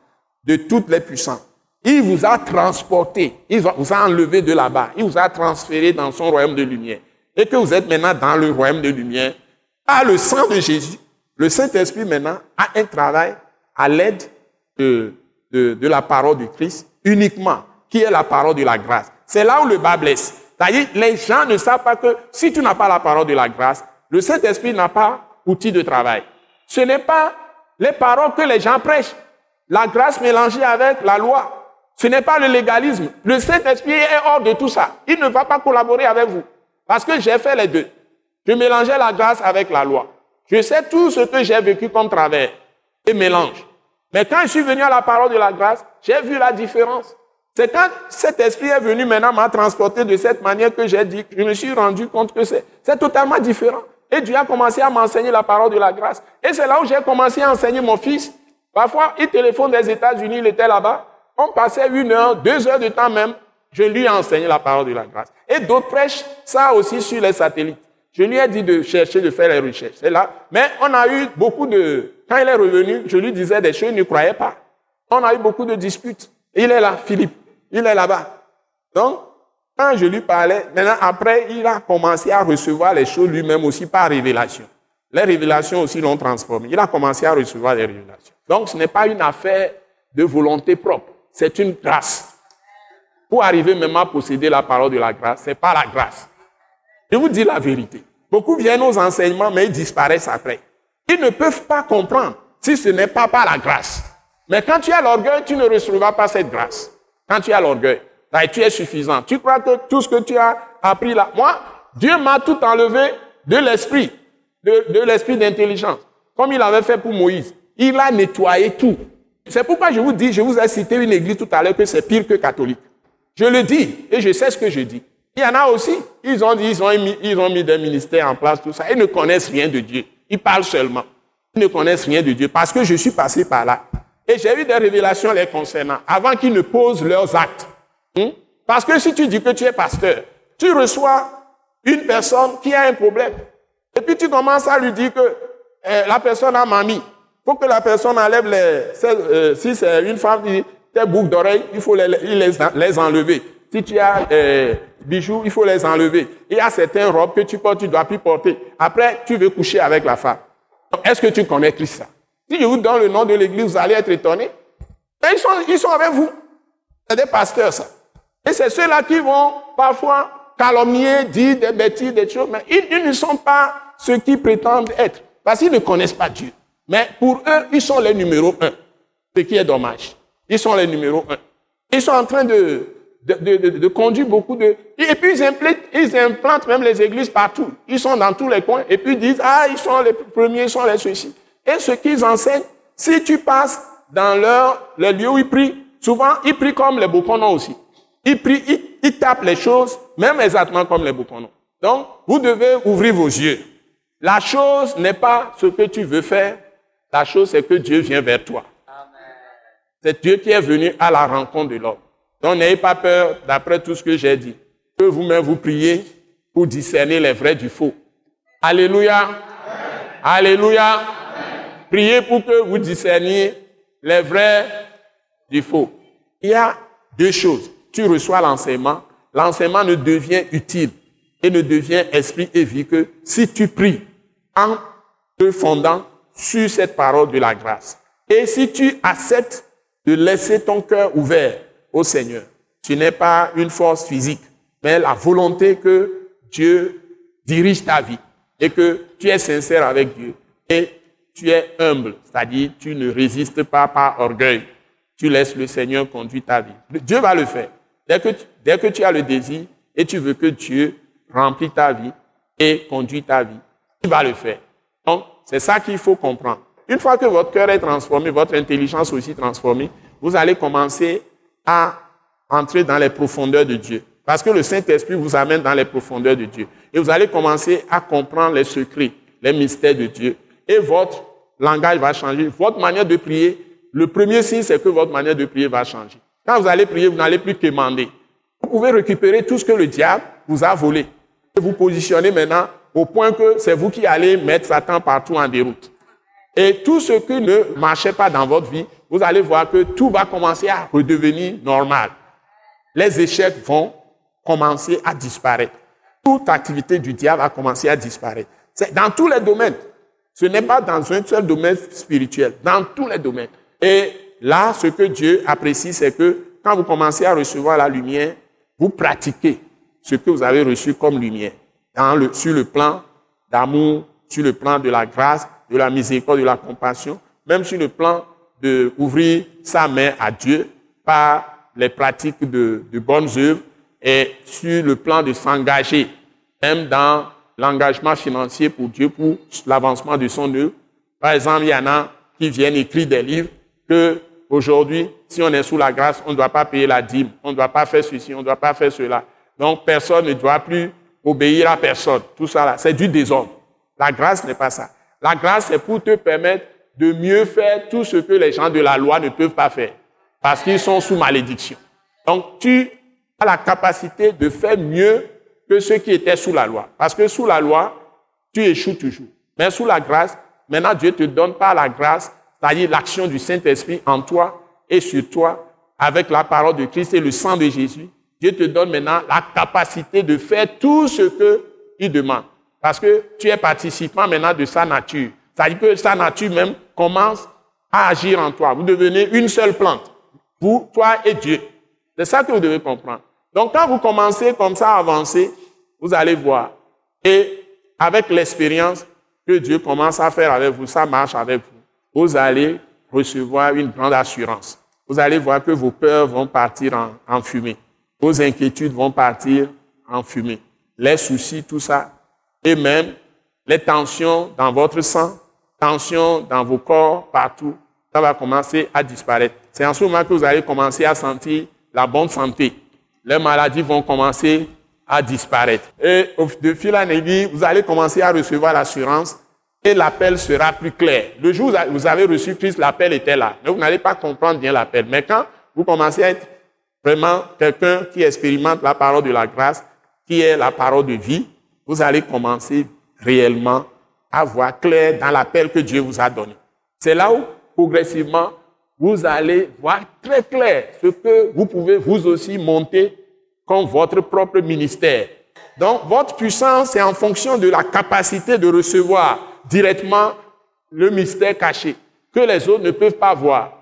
de toutes les puissances. Il vous a transporté, il vous a enlevé de là-bas, il vous a transféré dans son royaume de lumière. Et que vous êtes maintenant dans le royaume de lumière. Par le sang de Jésus, le Saint-Esprit maintenant a un travail à l'aide de, la parole du Christ uniquement, qui est la parole de la grâce. C'est là où le bas blesse. C'est-à-dire, les gens ne savent pas que si tu n'as pas la parole de la grâce, le Saint-Esprit n'a pas outil de travail. Ce n'est pas les paroles que les gens prêchent. La grâce mélangée avec la loi. Ce n'est pas le légalisme. Le Saint-Esprit est hors de tout ça. Il ne va pas collaborer avec vous. Parce que j'ai fait les deux. Je mélangeais la grâce avec la loi. Je sais tout ce que j'ai vécu comme travers et mélange. Mais quand je suis venu à la parole de la grâce, j'ai vu la différence. C'est quand cet esprit est venu maintenant m'a transporté de cette manière que j'ai dit, je me suis rendu compte que c'est totalement différent. Et Dieu a commencé à m'enseigner la parole de la grâce. Et c'est là où j'ai commencé à enseigner mon fils. Parfois, il téléphone des États-Unis, il était là-bas. On passait une heure, deux heures de temps même. Je lui ai enseigné la parole de la grâce. Et d'autres prêchent ça aussi sur les satellites. Je lui ai dit de chercher, de faire les recherches. C'est là. Mais on a eu beaucoup de... Quand il est revenu, je lui disais des choses, il ne croyait pas. On a eu beaucoup de disputes. Il est là, Philippe. Il est là-bas. Donc, quand je lui parlais, maintenant, après, il a commencé à recevoir les choses lui-même aussi par révélation. Les révélations aussi l'ont transformé. Il a commencé à recevoir les révélations. Donc, ce n'est pas une affaire de volonté propre. C'est une grâce. Pour arriver même à posséder la parole de la grâce, c'est pas la grâce. Je vous dis la vérité. Beaucoup viennent aux enseignements, mais ils disparaissent après. Ils ne peuvent pas comprendre si ce n'est pas par la grâce. Mais quand tu as l'orgueil, tu ne recevras pas cette grâce. Quand tu as l'orgueil, tu es suffisant. Tu crois que tout ce que tu as appris là, moi, Dieu m'a tout enlevé de l'esprit, de, l'esprit d'intelligence, comme il avait fait pour Moïse. Il a nettoyé tout. C'est pourquoi je vous dis, je vous ai cité une église tout à l'heure que c'est pire que catholique. Je le dis et je sais ce que je dis. Il y en a aussi, ils ont ils ont, mis, ils ont mis des ministères en place, tout ça. Ils ne connaissent rien de Dieu. Ils parlent seulement. Ils ne connaissent rien de Dieu parce que je suis passé par là. Et j'ai eu des révélations les concernant avant qu'ils ne posent leurs actes. Hmm? Parce que si tu dis que tu es pasteur, tu reçois une personne qui a un problème. Et puis tu commences à lui dire que eh, la personne a mamie. Il faut que la personne enlève les... Euh, si c'est une femme tes boucles d'oreilles, il faut les, les, enlever. Si tu as euh, bijoux, il faut les enlever. Il y a certaines robes que tu portes, tu ne dois plus porter. Après, tu veux coucher avec la femme. Est-ce que tu connais Christ Si je vous donne le nom de l'église, vous allez être étonné. ils sont, ils sont avec vous. C'est des pasteurs, ça. Et c'est ceux-là qui vont parfois calomnier, dire des bêtises, des choses, mais ils, ne sont pas ceux qui prétendent être. Parce qu'ils ne connaissent pas Dieu. Mais pour eux, ils sont les numéros un. Ce qui est dommage. Ils sont les numéros un. Ils sont en train de, de, de, de conduire beaucoup de... Et puis ils implantent, ils implantent même les églises partout. Ils sont dans tous les coins. Et puis ils disent, ah, ils sont les premiers, ils sont les ceux-ci. Et ce qu'ils enseignent, si tu passes dans leur, les lieux où ils prient, souvent ils prient comme les Bokonos aussi. Ils prient, ils, tapent les choses, même exactement comme les Bokonos. Donc, vous devez ouvrir vos yeux. La chose n'est pas ce que tu veux faire. La chose, c'est que Dieu vient vers toi. C'est Dieu qui est venu à la rencontre de l'homme. Donc n'ayez pas peur d'après tout ce que j'ai dit. Que vous-même vous priez pour discerner les vrais du faux. Alléluia. Alléluia. Priez pour que vous discerniez les vrais du faux. Il y a deux choses. Tu reçois l'enseignement. L'enseignement ne devient utile et ne devient esprit et vie que si tu pries en te fondant sur cette parole de la grâce. Et si tu acceptes de laisser ton cœur ouvert au Seigneur. Tu n'es pas une force physique, mais la volonté que Dieu dirige ta vie et que tu es sincère avec Dieu et tu es humble, c'est-à-dire tu ne résistes pas par orgueil. Tu laisses le Seigneur conduire ta vie. Dieu va le faire. Dès que, tu, dès que tu as le désir et tu veux que Dieu remplisse ta vie et conduise ta vie, il va le faire. Donc, c'est ça qu'il faut comprendre. Une fois que votre cœur est transformé, votre intelligence aussi transformée, vous allez commencer à entrer dans les profondeurs de Dieu. Parce que le Saint-Esprit vous amène dans les profondeurs de Dieu. Et vous allez commencer à comprendre les secrets, les mystères de Dieu. Et votre langage va changer. Votre manière de prier, le premier signe, c'est que votre manière de prier va changer. Quand vous allez prier, vous n'allez plus quémander. Vous pouvez récupérer tout ce que le diable vous a volé. Et vous positionnez maintenant au point que c'est vous qui allez mettre Satan partout en déroute. Et tout ce qui ne marchait pas dans votre vie, vous allez voir que tout va commencer à redevenir normal. Les échecs vont commencer à disparaître. Toute activité du diable va commencer à disparaître. C'est dans tous les domaines. Ce n'est pas dans un seul domaine spirituel, dans tous les domaines. Et là, ce que Dieu apprécie, c'est que quand vous commencez à recevoir la lumière, vous pratiquez ce que vous avez reçu comme lumière, sur le plan d'amour, sur le plan de la grâce, de la miséricorde, de la compassion, même sur le plan d'ouvrir sa main à Dieu par les pratiques de, de bonnes œuvres et sur le plan de s'engager, même dans l'engagement financier pour Dieu, pour l'avancement de son œuvre. Par exemple, il y en a qui viennent écrire des livres que aujourd'hui, si on est sous la grâce, on ne doit pas payer la dîme, on ne doit pas faire ceci, on ne doit pas faire cela. Donc personne ne doit plus obéir à personne. Tout ça là, c'est du désordre. La grâce n'est pas ça. La grâce, c'est pour te permettre de mieux faire tout ce que les gens de la loi ne peuvent pas faire, parce qu'ils sont sous malédiction. Donc, tu as la capacité de faire mieux que ceux qui étaient sous la loi. Parce que sous la loi, tu échoues toujours. Mais sous la grâce, maintenant Dieu te donne par la grâce, c'est-à-dire l'action du Saint-Esprit en toi et sur toi, avec la parole de Christ et le sang de Jésus. Dieu te donne maintenant la capacité de faire tout ce qu'il demande. Parce que tu es participant maintenant de sa nature. C'est-à-dire que sa nature même commence à agir en toi. Vous devenez une seule plante. Vous, toi et Dieu. C'est ça que vous devez comprendre. Donc quand vous commencez comme ça à avancer, vous allez voir. Et avec l'expérience que Dieu commence à faire avec vous, ça marche avec vous. Vous allez recevoir une grande assurance. Vous allez voir que vos peurs vont partir en, en fumée. Vos inquiétudes vont partir en fumée. Les soucis, tout ça. Et même les tensions dans votre sang, tensions dans vos corps, partout, ça va commencer à disparaître. C'est en ce moment que vous allez commencer à sentir la bonne santé. Les maladies vont commencer à disparaître. Et de fil en aiguille, vous allez commencer à recevoir l'assurance et l'appel sera plus clair. Le jour où vous avez reçu Christ, l'appel était là. Mais vous n'allez pas comprendre bien l'appel. Mais quand vous commencez à être vraiment quelqu'un qui expérimente la parole de la grâce, qui est la parole de vie, vous allez commencer réellement à voir clair dans l'appel que Dieu vous a donné. C'est là où, progressivement, vous allez voir très clair ce que vous pouvez vous aussi monter comme votre propre ministère. Donc, votre puissance est en fonction de la capacité de recevoir directement le mystère caché que les autres ne peuvent pas voir.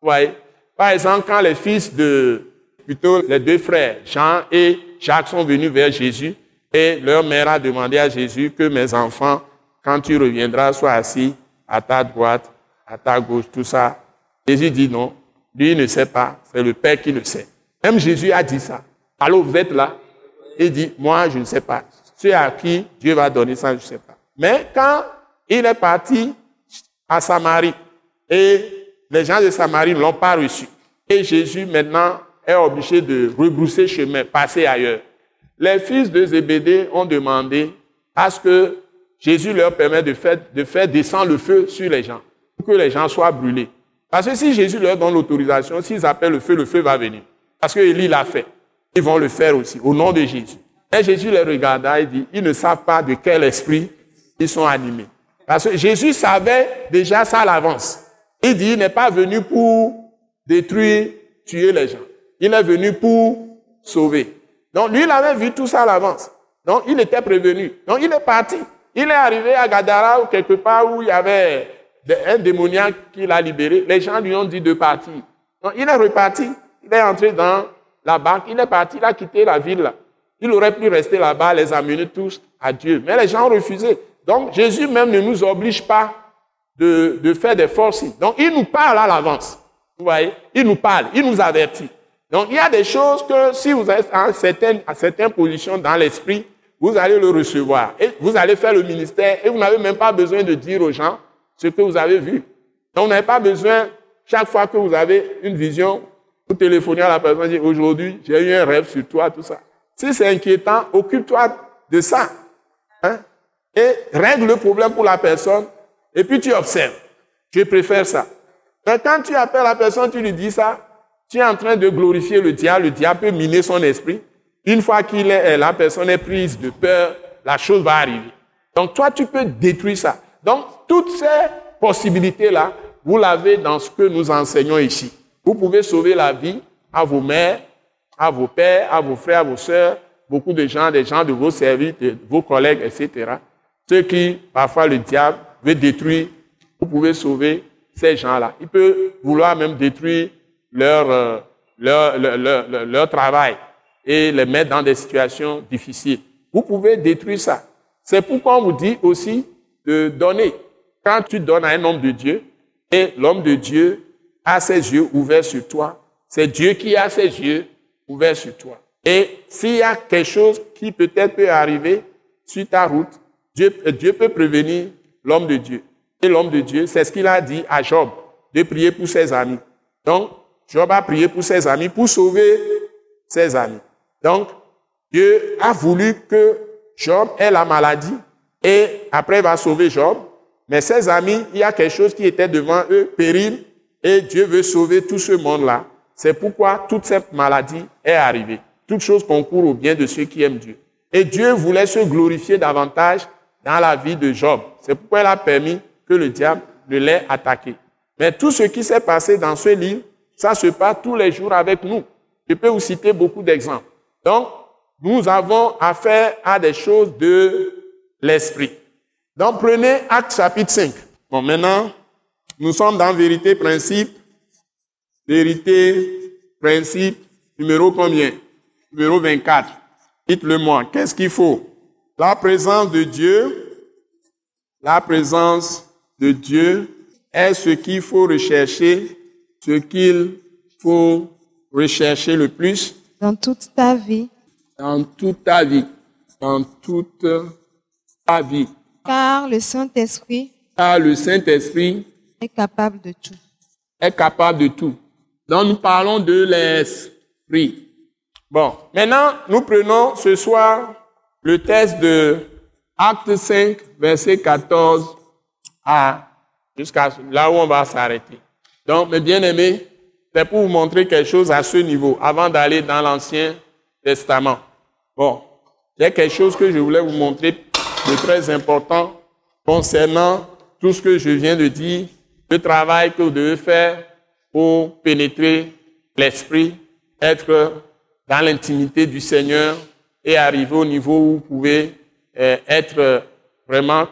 voyez? Par exemple, quand les fils de, plutôt les deux frères, Jean et Jacques, sont venus vers Jésus, et leur mère a demandé à Jésus que mes enfants, quand tu reviendras, soient assis à ta droite, à ta gauche, tout ça. Jésus dit non. Lui ne sait pas, c'est le Père qui le sait. Même Jésus a dit ça. Alors vous êtes là? Il dit, moi je ne sais pas. Ceux à qui Dieu va donner ça, je ne sais pas. Mais quand il est parti à Samarie et les gens de Samarie ne l'ont pas reçu, et Jésus maintenant est obligé de rebrousser chemin, passer ailleurs les fils de Zébédée ont demandé à que Jésus leur permette de faire, de faire descendre le feu sur les gens, pour que les gens soient brûlés. Parce que si Jésus leur donne l'autorisation, s'ils appellent le feu, le feu va venir. Parce que Élie l'a fait. Ils vont le faire aussi, au nom de Jésus. Et Jésus les regarda et dit, ils ne savent pas de quel esprit ils sont animés. Parce que Jésus savait déjà ça à l'avance. Il dit, il n'est pas venu pour détruire, tuer les gens. Il est venu pour sauver. Donc lui, il avait vu tout ça à l'avance. Donc il était prévenu. Donc il est parti. Il est arrivé à Gadara ou quelque part où il y avait un démoniaque qui l'a libéré. Les gens lui ont dit de partir. Donc il est reparti. Il est entré dans la banque. Il est parti. Il a quitté la ville. Il aurait pu rester là-bas, les amener tous à Dieu. Mais les gens ont refusé. Donc Jésus même ne nous oblige pas de, de faire des forces. Donc il nous parle à l'avance. Vous voyez? Il nous parle. Il nous avertit. Donc il y a des choses que si vous êtes à certaines, à certaines positions dans l'esprit, vous allez le recevoir. Et vous allez faire le ministère et vous n'avez même pas besoin de dire aux gens ce que vous avez vu. Donc vous n'avez pas besoin, chaque fois que vous avez une vision, vous téléphonez à la personne et dites, aujourd'hui, j'ai eu un rêve sur toi, tout ça. Si c'est inquiétant, occupe-toi de ça. Hein? Et règle le problème pour la personne et puis tu observes. Je préfère ça. Mais quand tu appelles la personne, tu lui dis ça, tu es en train de glorifier le diable, le diable peut miner son esprit. Une fois qu'il est, la personne est prise de peur, la chose va arriver. Donc toi, tu peux détruire ça. Donc toutes ces possibilités-là, vous l'avez dans ce que nous enseignons ici. Vous pouvez sauver la vie à vos mères, à vos pères, à vos frères, à vos sœurs, beaucoup de gens, des gens de vos services, de vos collègues, etc. Ceux qui, parfois, le diable veut détruire, vous pouvez sauver ces gens-là. Il peut vouloir même détruire leur, euh, leur, leur, leur, travail et les mettre dans des situations difficiles. Vous pouvez détruire ça. C'est pourquoi on vous dit aussi de donner. Quand tu donnes à un homme de Dieu, et l'homme de Dieu a ses yeux ouverts sur toi, c'est Dieu qui a ses yeux ouverts sur toi. Et s'il y a quelque chose qui peut-être peut arriver sur ta route, Dieu, Dieu peut prévenir l'homme de Dieu. Et l'homme de Dieu, c'est ce qu'il a dit à Job, de prier pour ses amis. Donc, Job a prié pour ses amis, pour sauver ses amis. Donc, Dieu a voulu que Job ait la maladie et après il va sauver Job. Mais ses amis, il y a quelque chose qui était devant eux, péril, et Dieu veut sauver tout ce monde-là. C'est pourquoi toute cette maladie est arrivée. Toute chose concourt au bien de ceux qui aiment Dieu. Et Dieu voulait se glorifier davantage dans la vie de Job. C'est pourquoi il a permis que le diable ne l'ait attaqué. Mais tout ce qui s'est passé dans ce livre ça se passe tous les jours avec nous. Je peux vous citer beaucoup d'exemples. Donc, nous avons affaire à des choses de l'esprit. Donc, prenez Acte chapitre 5. Bon, maintenant, nous sommes dans vérité, principe. Vérité, principe, numéro combien? Numéro 24. Dites-le-moi, qu'est-ce qu'il faut? La présence de Dieu, la présence de Dieu est ce qu'il faut rechercher, ce qu'il faut rechercher le plus dans toute ta vie, dans toute ta vie, dans toute ta vie. car le Saint-Esprit Car le Saint-Esprit est capable de tout. est capable de tout. Donc nous parlons de l'Esprit. Bon, maintenant nous prenons ce soir le texte de Acte 5, verset 14 à jusqu'à là où on va s'arrêter. Donc, mes bien-aimés, c'est pour vous montrer quelque chose à ce niveau avant d'aller dans l'Ancien Testament. Bon, il y a quelque chose que je voulais vous montrer de très important concernant tout ce que je viens de dire, le travail que vous devez faire pour pénétrer l'esprit, être dans l'intimité du Seigneur et arriver au niveau où vous pouvez euh, être vraiment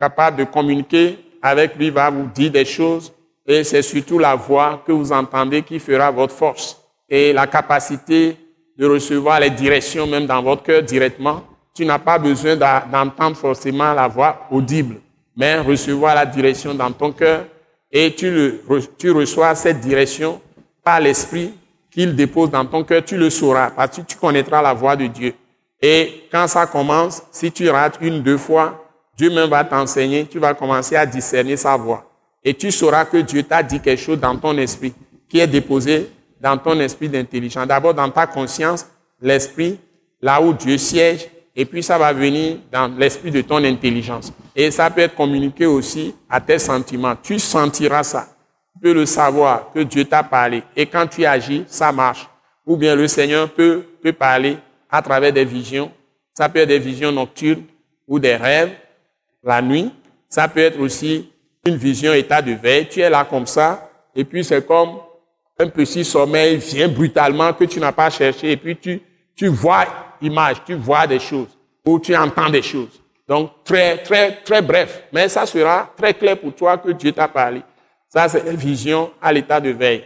capable de communiquer avec lui, va vous dire des choses et c'est surtout la voix que vous entendez qui fera votre force et la capacité de recevoir les directions même dans votre cœur directement. Tu n'as pas besoin d'entendre forcément la voix audible, mais recevoir la direction dans ton cœur et tu, le, tu reçois cette direction par l'esprit qu'il dépose dans ton cœur, tu le sauras parce que tu connaîtras la voix de Dieu. Et quand ça commence, si tu rates une, deux fois, Dieu même va t'enseigner, tu vas commencer à discerner sa voix. Et tu sauras que Dieu t'a dit quelque chose dans ton esprit, qui est déposé dans ton esprit d'intelligence. D'abord dans ta conscience, l'esprit, là où Dieu siège, et puis ça va venir dans l'esprit de ton intelligence. Et ça peut être communiqué aussi à tes sentiments. Tu sentiras ça. Tu peux le savoir que Dieu t'a parlé. Et quand tu agis, ça marche. Ou bien le Seigneur peut, peut parler à travers des visions. Ça peut être des visions nocturnes ou des rêves la nuit. Ça peut être aussi une vision état de veille. Tu es là comme ça, et puis c'est comme un petit sommeil vient brutalement que tu n'as pas cherché, et puis tu, tu vois image, tu vois des choses, ou tu entends des choses. Donc très, très, très bref, mais ça sera très clair pour toi que Dieu t'a parlé. Ça, c'est une vision à l'état de veille,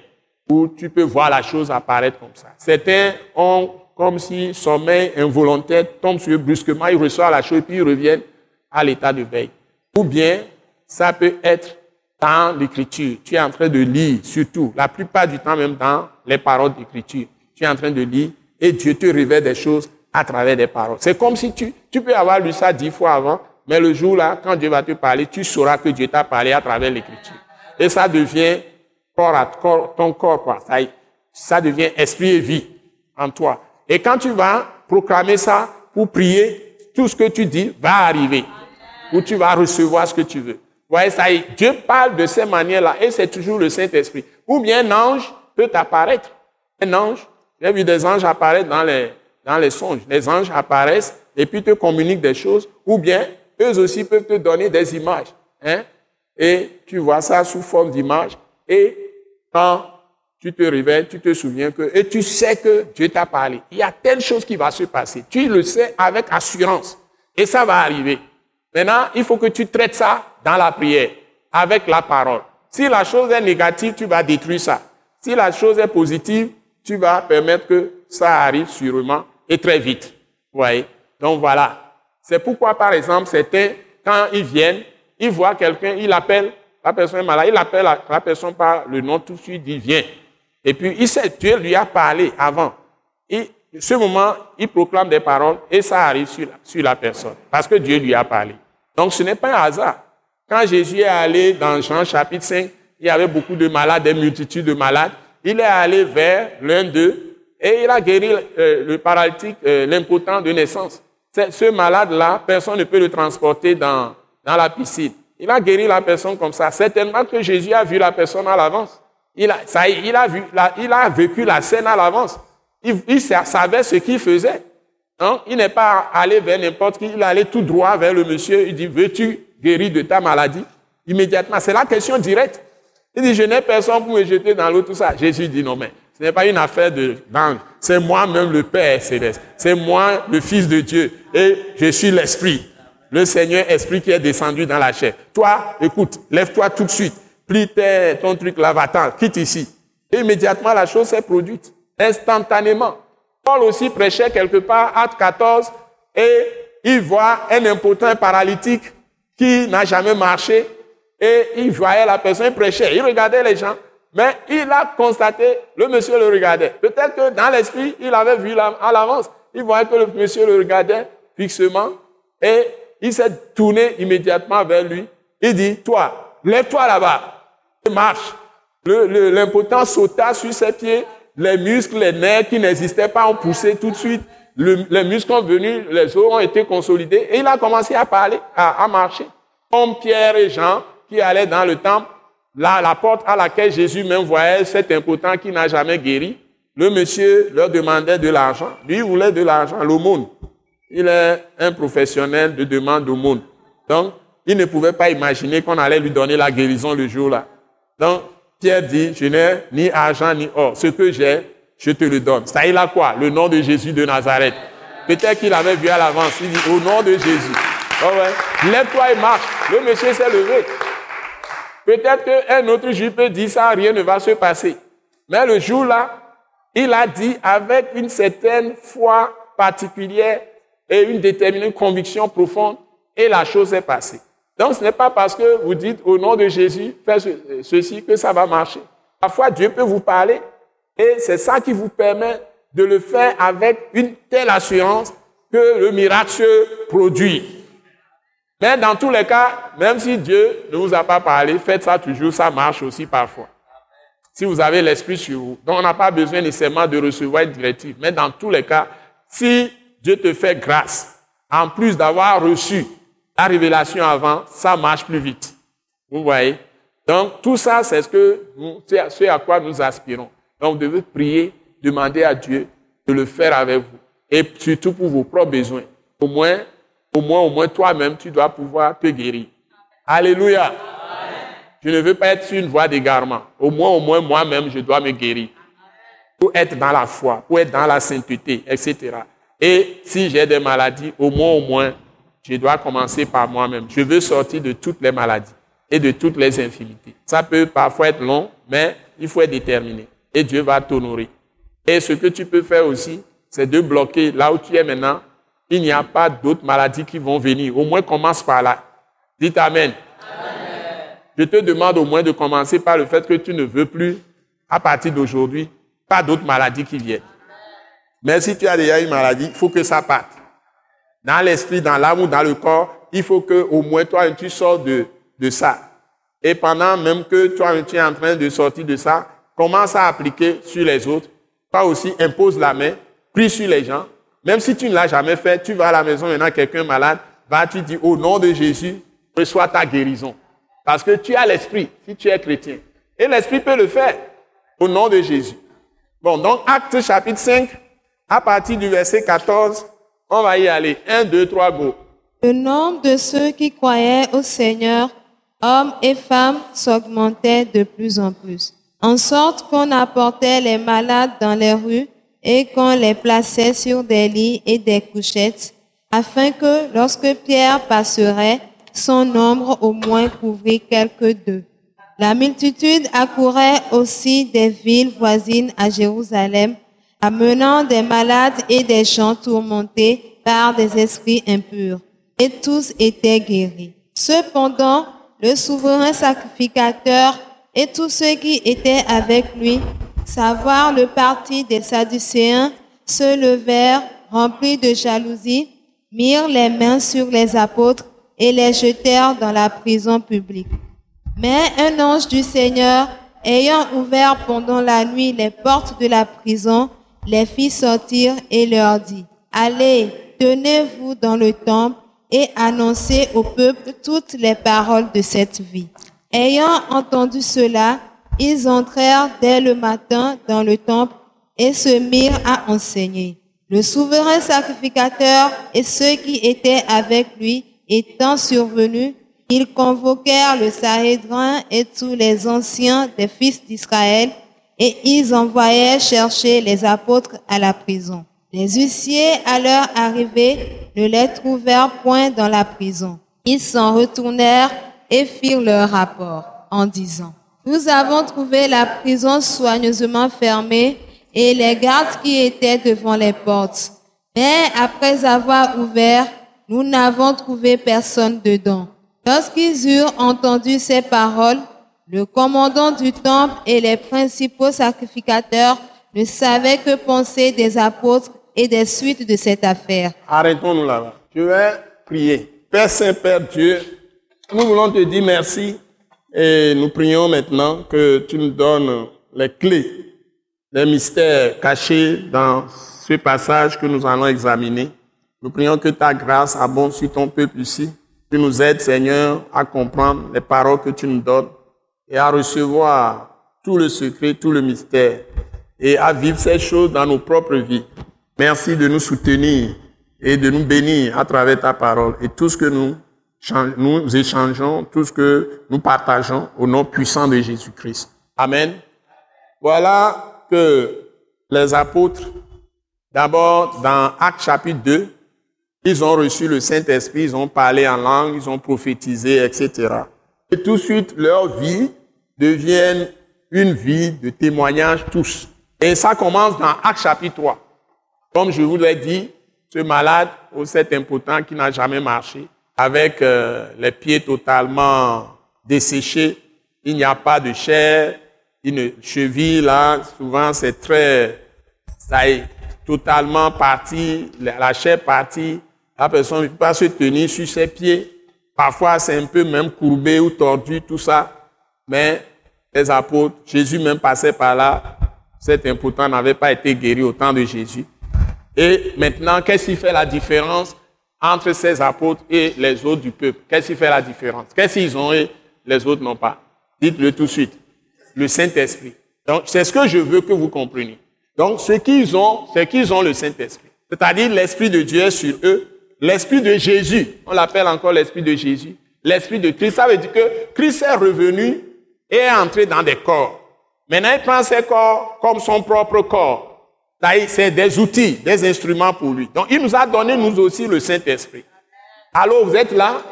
où tu peux voir la chose apparaître comme ça. Certains ont comme si sommeil involontaire tombe sur eux brusquement, ils reçoivent la chose, et puis ils reviennent à l'état de veille. Ou bien, ça peut être dans l'écriture. Tu es en train de lire, surtout, la plupart du temps même dans les paroles d'écriture. Tu es en train de lire et Dieu te révèle des choses à travers des paroles. C'est comme si tu, tu peux avoir lu ça dix fois avant, mais le jour là, quand Dieu va te parler, tu sauras que Dieu t'a parlé à travers l'écriture. Et ça devient corps à corps, ton corps, quoi. Ça, ça devient esprit et vie en toi. Et quand tu vas proclamer ça pour prier, tout ce que tu dis va arriver. Où tu vas recevoir ce que tu veux. Voyez, ça Dieu parle de ces manières-là et c'est toujours le Saint-Esprit. Ou bien un ange peut apparaître. Un ange, j'ai vu des anges apparaître dans les, dans les songes. Les anges apparaissent et puis te communiquent des choses. Ou bien, eux aussi peuvent te donner des images. Hein? Et tu vois ça sous forme d'image. Et quand tu te réveilles, tu te souviens que, et tu sais que Dieu t'a parlé. Il y a telle chose qui va se passer. Tu le sais avec assurance. Et ça va arriver. Maintenant, il faut que tu traites ça dans la prière, avec la parole. Si la chose est négative, tu vas détruire ça. Si la chose est positive, tu vas permettre que ça arrive sûrement et très vite. Vous voyez? Donc voilà. C'est pourquoi, par exemple, certains, quand ils viennent, ils voient quelqu'un, ils appellent, la personne est malade, il appelle la, personne par le nom tout de suite, il dit viens. Et puis, il sait, Dieu lui a parlé avant. Et ce moment, il proclame des paroles et ça arrive sur sur la personne. Parce que Dieu lui a parlé. Donc, ce n'est pas un hasard. Quand Jésus est allé dans Jean chapitre 5, il y avait beaucoup de malades, des multitudes de malades. Il est allé vers l'un d'eux et il a guéri euh, le paralytique, euh, l'impotent de naissance. Ce malade-là, personne ne peut le transporter dans, dans la piscine. Il a guéri la personne comme ça. Certainement que Jésus a vu la personne à l'avance. Il a, ça, il, a vu, il a vécu la scène à l'avance. Il, il sa- savait ce qu'il faisait. Non, il n'est pas allé vers n'importe qui, il est allé tout droit vers le monsieur. Il dit, veux-tu guérir de ta maladie? Immédiatement, c'est la question directe. Il dit, je n'ai personne pour me jeter dans l'eau, tout ça. Jésus dit, non, mais ce n'est pas une affaire de d'ange. C'est moi-même le Père céleste. C'est moi le Fils de Dieu. Et je suis l'Esprit. Le Seigneur Esprit qui est descendu dans la chair. Toi, écoute, lève-toi tout de suite. Plie ton truc là, va-t'en, quitte ici. Et immédiatement, la chose s'est produite. Instantanément. Paul aussi prêchait quelque part, acte 14, et il voit un impotent paralytique qui n'a jamais marché, et il voyait la personne, il prêchait, il regardait les gens, mais il a constaté, le monsieur le regardait. Peut-être que dans l'esprit, il avait vu à l'avance, il voyait que le monsieur le regardait fixement et il s'est tourné immédiatement vers lui. Il dit, toi, lève-toi là-bas, marche. L'impotent sauta sur ses pieds, les muscles, les nerfs qui n'existaient pas ont poussé tout de suite. les muscles ont venu, les os ont été consolidés et il a commencé à parler, à, marcher. Comme Pierre et Jean qui allaient dans le temple, là, la porte à laquelle Jésus même voyait cet impotent qui n'a jamais guéri, le monsieur leur demandait de l'argent. Lui voulait de l'argent, l'aumône. Il est un professionnel de demande d'aumône. Donc, il ne pouvait pas imaginer qu'on allait lui donner la guérison le jour-là. Donc, Pierre dit, je n'ai ni argent ni or. Ce que j'ai, je te le donne. Ça, il a quoi? Le nom de Jésus de Nazareth. Peut-être qu'il avait vu à l'avance. Il dit, au nom de Jésus. Oh ouais. Lève-toi et marche. Le monsieur s'est levé. Peut-être qu'un autre juif peut dire ça, rien ne va se passer. Mais le jour-là, il a dit avec une certaine foi particulière et une déterminée conviction profonde, et la chose est passée. Donc ce n'est pas parce que vous dites au nom de Jésus, fais ceci que ça va marcher. Parfois Dieu peut vous parler et c'est ça qui vous permet de le faire avec une telle assurance que le miracle se produit. Mais dans tous les cas, même si Dieu ne vous a pas parlé, faites ça toujours, ça marche aussi parfois. Si vous avez l'esprit sur vous. Donc on n'a pas besoin nécessairement de recevoir une directive. Mais dans tous les cas, si Dieu te fait grâce, en plus d'avoir reçu la révélation avant, ça marche plus vite. Vous voyez? Donc, tout ça, c'est ce, que ce à quoi nous aspirons. Donc, vous devez prier, demander à Dieu de le faire avec vous. Et surtout pour vos propres besoins. Au moins, au moins, au moins, toi-même, tu dois pouvoir te guérir. Alléluia. Je ne veux pas être sur une voie d'égarement. Au moins, au moins, moi-même, je dois me guérir. Pour être dans la foi, pour être dans la sainteté, etc. Et si j'ai des maladies, au moins, au moins, je dois commencer par moi-même. Je veux sortir de toutes les maladies et de toutes les infimités. Ça peut parfois être long, mais il faut être déterminé. Et Dieu va t'honorer. Et ce que tu peux faire aussi, c'est de bloquer là où tu es maintenant. Il n'y a pas d'autres maladies qui vont venir. Au moins, commence par là. Dites Amen. Je te demande au moins de commencer par le fait que tu ne veux plus, à partir d'aujourd'hui, pas d'autres maladies qui viennent. Mais si tu as déjà une maladie, il faut que ça parte dans l'esprit, dans l'âme ou dans le corps, il faut que au moins toi, tu sors de, de ça. Et pendant même que toi, tu es en train de sortir de ça, commence à appliquer sur les autres. Toi aussi, impose la main, prie sur les gens. Même si tu ne l'as jamais fait, tu vas à la maison, maintenant quelqu'un malade, va, tu dis au nom de Jésus, reçois ta guérison. Parce que tu as l'esprit, si tu es chrétien. Et l'esprit peut le faire au nom de Jésus. Bon, donc acte chapitre 5, à partir du verset 14 on va y aller. Un, deux, trois, go. Le nombre de ceux qui croyaient au Seigneur, hommes et femmes, s'augmentait de plus en plus. En sorte qu'on apportait les malades dans les rues et qu'on les plaçait sur des lits et des couchettes, afin que lorsque Pierre passerait, son nombre au moins couvrit quelques deux. La multitude accourait aussi des villes voisines à Jérusalem amenant des malades et des gens tourmentés par des esprits impurs. Et tous étaient guéris. Cependant, le souverain sacrificateur et tous ceux qui étaient avec lui, savoir le parti des Sadducéens, se levèrent remplis de jalousie, mirent les mains sur les apôtres et les jetèrent dans la prison publique. Mais un ange du Seigneur, ayant ouvert pendant la nuit les portes de la prison, les fit sortir et leur dit, Allez, tenez-vous dans le temple et annoncez au peuple toutes les paroles de cette vie. Ayant entendu cela, ils entrèrent dès le matin dans le temple et se mirent à enseigner. Le souverain sacrificateur et ceux qui étaient avec lui étant survenus, ils convoquèrent le Sahédrin et tous les anciens des fils d'Israël et ils envoyaient chercher les apôtres à la prison. Les huissiers, à leur arrivée, ne les trouvèrent point dans la prison. Ils s'en retournèrent et firent leur rapport en disant, nous avons trouvé la prison soigneusement fermée et les gardes qui étaient devant les portes. Mais après avoir ouvert, nous n'avons trouvé personne dedans. Lorsqu'ils eurent entendu ces paroles, le commandant du temple et les principaux sacrificateurs ne savaient que penser des apôtres et des suites de cette affaire. Arrêtons-nous là-bas. Je vais prier. Père Saint, Père Dieu, nous voulons te dire merci et nous prions maintenant que tu nous donnes les clés, les mystères cachés dans ce passage que nous allons examiner. Nous prions que ta grâce abonde sur ton peuple ici. Tu nous aides, Seigneur, à comprendre les paroles que tu nous donnes et à recevoir tout le secret, tout le mystère et à vivre ces choses dans nos propres vies. Merci de nous soutenir et de nous bénir à travers ta parole et tout ce que nous, nous échangeons, tout ce que nous partageons au nom puissant de Jésus-Christ. Amen. Voilà que les apôtres, d'abord dans Acte chapitre 2, ils ont reçu le Saint-Esprit, ils ont parlé en langue, ils ont prophétisé, etc. Et tout de suite, leur vie devient une vie de témoignage tous. Et ça commence dans Acte chapitre 3. Comme je vous l'ai dit, ce malade ou cet impotent qui n'a jamais marché, avec euh, les pieds totalement desséchés, il n'y a pas de chair, une cheville là, souvent c'est très, ça est totalement parti, la chair partie, la personne ne peut pas se tenir sur ses pieds. Parfois, c'est un peu même courbé ou tordu, tout ça. Mais les apôtres, Jésus même passait par là. Cet impotent n'avait pas été guéri au temps de Jésus. Et maintenant, qu'est-ce qui fait la différence entre ces apôtres et les autres du peuple? Qu'est-ce qui fait la différence? Qu'est-ce qu'ils ont et les autres n'ont pas? Dites-le tout de suite. Le Saint-Esprit. Donc, c'est ce que je veux que vous compreniez. Donc, ce qu'ils ont, c'est qu'ils ont le Saint-Esprit. C'est-à-dire l'Esprit de Dieu est sur eux L'Esprit de Jésus, on l'appelle encore l'Esprit de Jésus. L'Esprit de Christ, ça veut dire que Christ est revenu et est entré dans des corps. Maintenant, il prend ses corps comme son propre corps. C'est des outils, des instruments pour lui. Donc, il nous a donné, nous aussi, le Saint-Esprit. Allô, vous êtes là?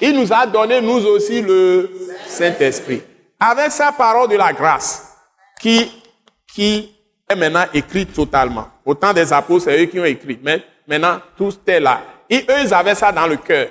Il nous a donné, nous aussi, le Saint-Esprit. Avec sa parole de la grâce, qui, qui est maintenant écrite totalement. Autant des apôtres, c'est eux qui ont écrit. Mais maintenant, tout était là. Et eux, ils avaient ça dans le cœur.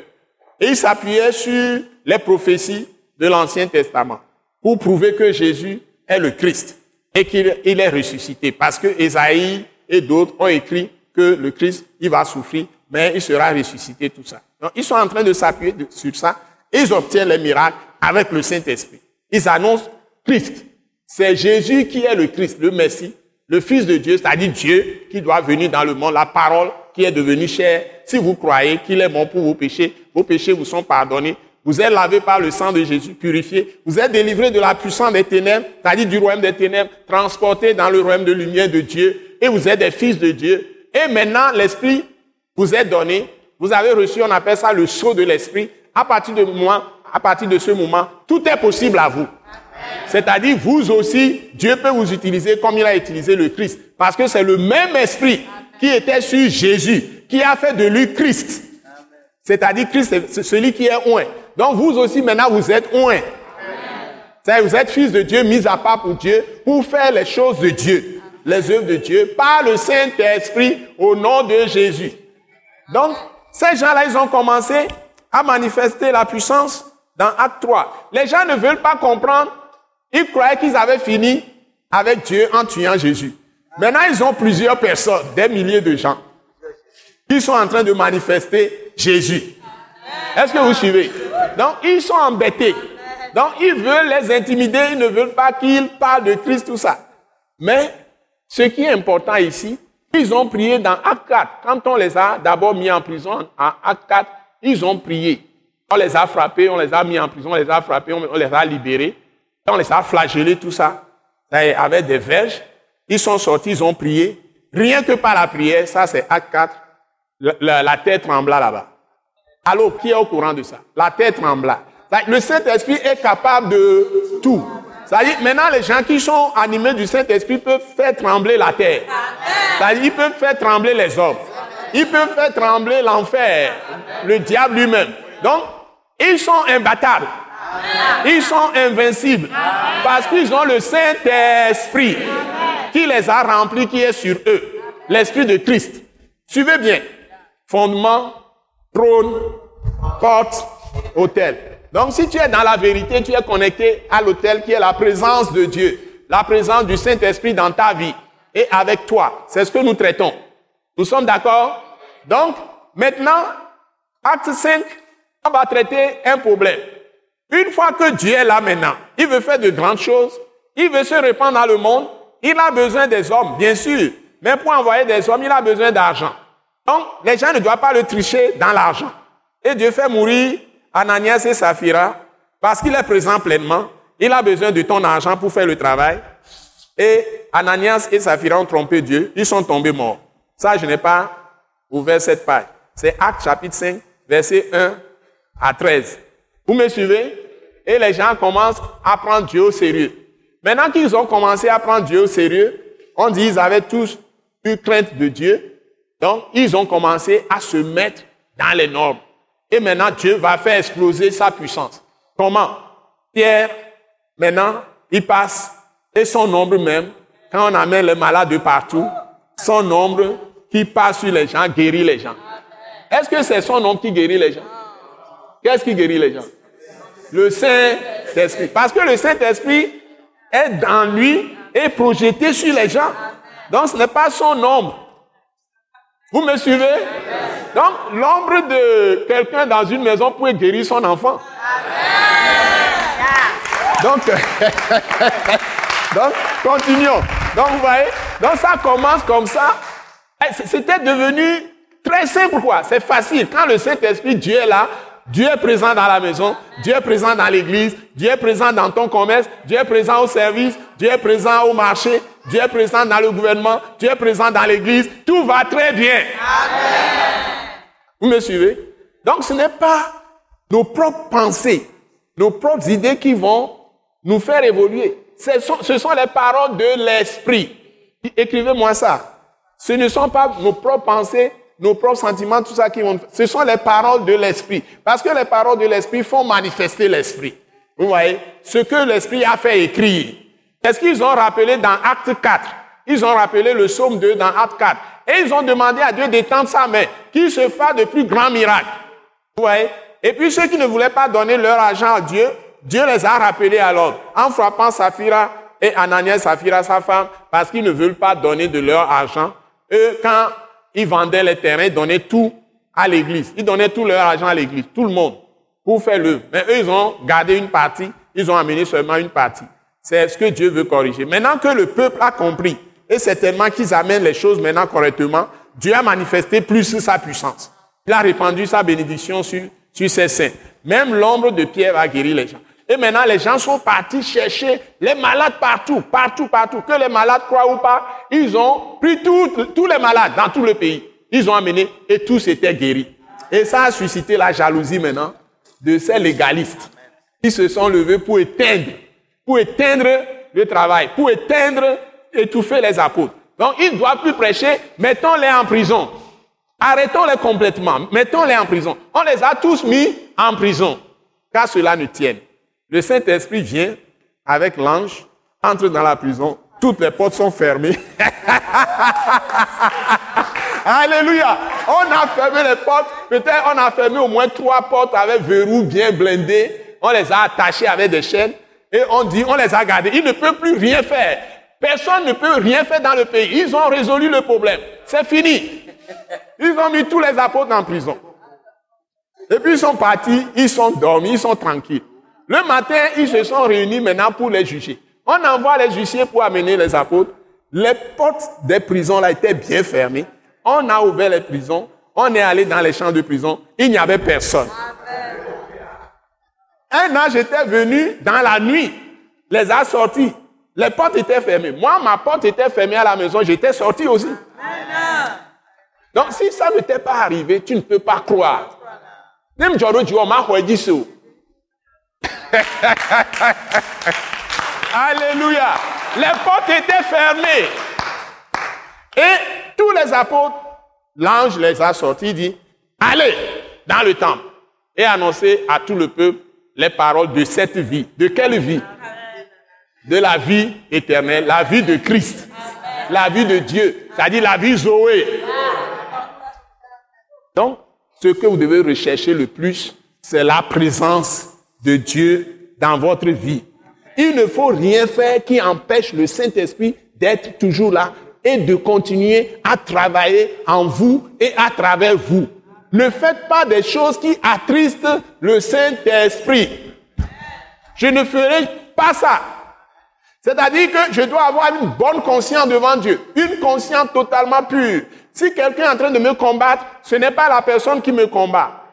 Et ils s'appuyaient sur les prophéties de l'Ancien Testament pour prouver que Jésus est le Christ et qu'il est ressuscité. Parce que Esaïe et d'autres ont écrit que le Christ, il va souffrir, mais il sera ressuscité, tout ça. Donc, ils sont en train de s'appuyer sur ça et ils obtiennent les miracles avec le Saint-Esprit. Ils annoncent Christ. C'est Jésus qui est le Christ, le Messie, le Fils de Dieu, c'est-à-dire Dieu qui doit venir dans le monde, la parole qui est devenu cher, si vous croyez qu'il est mort pour vos péchés, vos péchés vous sont pardonnés. Vous êtes lavé par le sang de Jésus, purifié. Vous êtes délivré de la puissance des ténèbres, c'est-à-dire du royaume des ténèbres, transporté dans le royaume de lumière de Dieu. Et vous êtes des fils de Dieu. Et maintenant, l'Esprit vous est donné. Vous avez reçu, on appelle ça le sceau de l'Esprit. À partir de moi, à partir de ce moment, tout est possible à vous. C'est-à-dire, vous aussi, Dieu peut vous utiliser comme il a utilisé le Christ. Parce que c'est le même esprit qui était sur Jésus, qui a fait de lui Christ. C'est-à-dire Christ, c'est celui qui est oint. Donc vous aussi maintenant vous êtes oint. Vous êtes fils de Dieu, mis à part pour Dieu, pour faire les choses de Dieu, les œuvres de Dieu, par le Saint-Esprit, au nom de Jésus. Donc, ces gens-là, ils ont commencé à manifester la puissance dans Acte 3. Les gens ne veulent pas comprendre. Ils croyaient qu'ils avaient fini avec Dieu en tuant Jésus. Maintenant, ils ont plusieurs personnes, des milliers de gens, qui sont en train de manifester Jésus. Est-ce que vous suivez? Donc, ils sont embêtés. Donc, ils veulent les intimider, ils ne veulent pas qu'ils parlent de Christ, tout ça. Mais, ce qui est important ici, ils ont prié dans Acte 4. Quand on les a d'abord mis en prison, en Acte 4, ils ont prié. On les a frappés, on les a mis en prison, on les a frappés, on les a libérés. On les a flagellés, tout ça, avec des verges. Ils sont sortis, ils ont prié. Rien que par la prière, ça c'est acte 4, la, la, terre trembla là-bas. Alors, qui est au courant de ça? La terre trembla. Le Saint-Esprit est capable de tout. C'est-à-dire, maintenant, les gens qui sont animés du Saint-Esprit peuvent faire trembler la terre. C'est-à-dire, ils peuvent faire trembler les hommes. Ils peuvent faire trembler l'enfer, le diable lui-même. Donc, ils sont imbattables. Ils sont invincibles. Parce qu'ils ont le Saint-Esprit qui les a remplis, qui est sur eux. L'Esprit de Christ. Suivez bien. Fondement, trône, porte, Hôtel. Donc si tu es dans la vérité, tu es connecté à l'autel qui est la présence de Dieu, la présence du Saint-Esprit dans ta vie et avec toi. C'est ce que nous traitons. Nous sommes d'accord? Donc, maintenant, acte 5, on va traiter un problème. Une fois que Dieu est là maintenant, il veut faire de grandes choses, il veut se répandre dans le monde, il a besoin des hommes, bien sûr, mais pour envoyer des hommes, il a besoin d'argent. Donc, les gens ne doivent pas le tricher dans l'argent. Et Dieu fait mourir Ananias et Saphira parce qu'il est présent pleinement. Il a besoin de ton argent pour faire le travail. Et Ananias et Saphira ont trompé Dieu. Ils sont tombés morts. Ça, je n'ai pas ouvert cette page. C'est Acte chapitre 5, verset 1 à 13. Vous me suivez? Et les gens commencent à prendre Dieu au sérieux. Maintenant qu'ils ont commencé à prendre Dieu au sérieux, on dit qu'ils avaient tous eu crainte de Dieu. Donc, ils ont commencé à se mettre dans les normes. Et maintenant, Dieu va faire exploser sa puissance. Comment? Pierre, maintenant, il passe, et son nombre même, quand on amène les malades de partout, son nombre qui passe sur les gens guérit les gens. Est-ce que c'est son nombre qui guérit les gens? Qu'est-ce qui guérit les gens? Le Saint-Esprit. Parce que le Saint-Esprit est dans lui et projeté sur les gens. Donc ce n'est pas son nombre. Vous me suivez? Donc l'ombre de quelqu'un dans une maison peut guérir son enfant. Donc, (laughs) donc continuons. Donc vous voyez, donc ça commence comme ça. Eh, c'était devenu très simple quoi. C'est facile. Quand le Saint-Esprit, Dieu est là, Dieu est présent dans la maison, Dieu est présent dans l'église, Dieu est présent dans ton commerce, Dieu est présent au service, Dieu est présent au marché, Dieu est présent dans le gouvernement, Dieu est présent dans l'église. Tout va très bien. Amen. Vous me suivez? Donc ce n'est pas nos propres pensées, nos propres idées qui vont nous faire évoluer. Ce sont, ce sont les paroles de l'Esprit. Écrivez-moi ça. Ce ne sont pas nos propres pensées, nos propres sentiments, tout ça qui vont. Ce sont les paroles de l'esprit. Parce que les paroles de l'esprit font manifester l'esprit. Vous voyez, ce que l'esprit a fait écrire. Est-ce qu'ils ont rappelé dans Acte 4 Ils ont rappelé le psaume 2 dans Acte 4. Et ils ont demandé à Dieu d'étendre sa main, qu'il se fasse de plus grands miracles. Vous voyez? Et puis ceux qui ne voulaient pas donner leur argent à Dieu, Dieu les a rappelés à l'ordre en frappant Saphira et Ananias Saphira, sa femme, parce qu'ils ne veulent pas donner de leur argent. Eux, quand ils vendaient les terrains, ils donnaient tout à l'église. Ils donnaient tout leur argent à l'église, tout le monde, pour faire l'œuvre. Mais eux, ils ont gardé une partie, ils ont amené seulement une partie. C'est ce que Dieu veut corriger. Maintenant que le peuple a compris, et c'est tellement qu'ils amènent les choses maintenant correctement, Dieu a manifesté plus sa puissance. Il a répandu sa bénédiction sur, sur ses saints. Même l'ombre de Pierre a guéri les gens. Et maintenant, les gens sont partis chercher les malades partout, partout, partout. Que les malades croient ou pas, ils ont pris tous les malades dans tout le pays. Ils ont amené et tous étaient guéris. Et ça a suscité la jalousie maintenant de ces légalistes qui se sont levés pour éteindre, pour éteindre le travail, pour éteindre, étouffer les apôtres. Donc, ils ne doivent plus prêcher, mettons-les en prison. Arrêtons-les complètement, mettons-les en prison. On les a tous mis en prison, car cela ne tienne. Le Saint-Esprit vient avec l'ange, entre dans la prison, toutes les portes sont fermées. (laughs) Alléluia. On a fermé les portes. Peut-être on a fermé au moins trois portes avec verrou bien blindés. On les a attachés avec des chaînes. Et on dit, on les a gardés. Ils ne peuvent plus rien faire. Personne ne peut rien faire dans le pays. Ils ont résolu le problème. C'est fini. Ils ont mis tous les apôtres en prison. Et puis ils sont partis, ils sont dormis, ils sont tranquilles. Le matin, ils se sont réunis maintenant pour les juger. On envoie les huissiers pour amener les apôtres. Les portes des prisons là étaient bien fermées. On a ouvert les prisons. On est allé dans les champs de prison. Il n'y avait personne. Un ange était venu dans la nuit, les a sortis. Les portes étaient fermées. Moi, ma porte était fermée à la maison. J'étais sorti aussi. Donc, si ça ne t'est pas arrivé, tu ne peux pas croire. Même (laughs) Alléluia. Les portes étaient fermées. Et tous les apôtres, l'ange les a sortis, dit, allez dans le temple et annoncez à tout le peuple les paroles de cette vie. De quelle vie? De la vie éternelle, la vie de Christ, la vie de Dieu, c'est-à-dire la vie Zoé. Donc, ce que vous devez rechercher le plus, c'est la présence de Dieu dans votre vie. Il ne faut rien faire qui empêche le Saint-Esprit d'être toujours là et de continuer à travailler en vous et à travers vous. Ne faites pas des choses qui attristent le Saint-Esprit. Je ne ferai pas ça. C'est-à-dire que je dois avoir une bonne conscience devant Dieu, une conscience totalement pure. Si quelqu'un est en train de me combattre, ce n'est pas la personne qui me combat.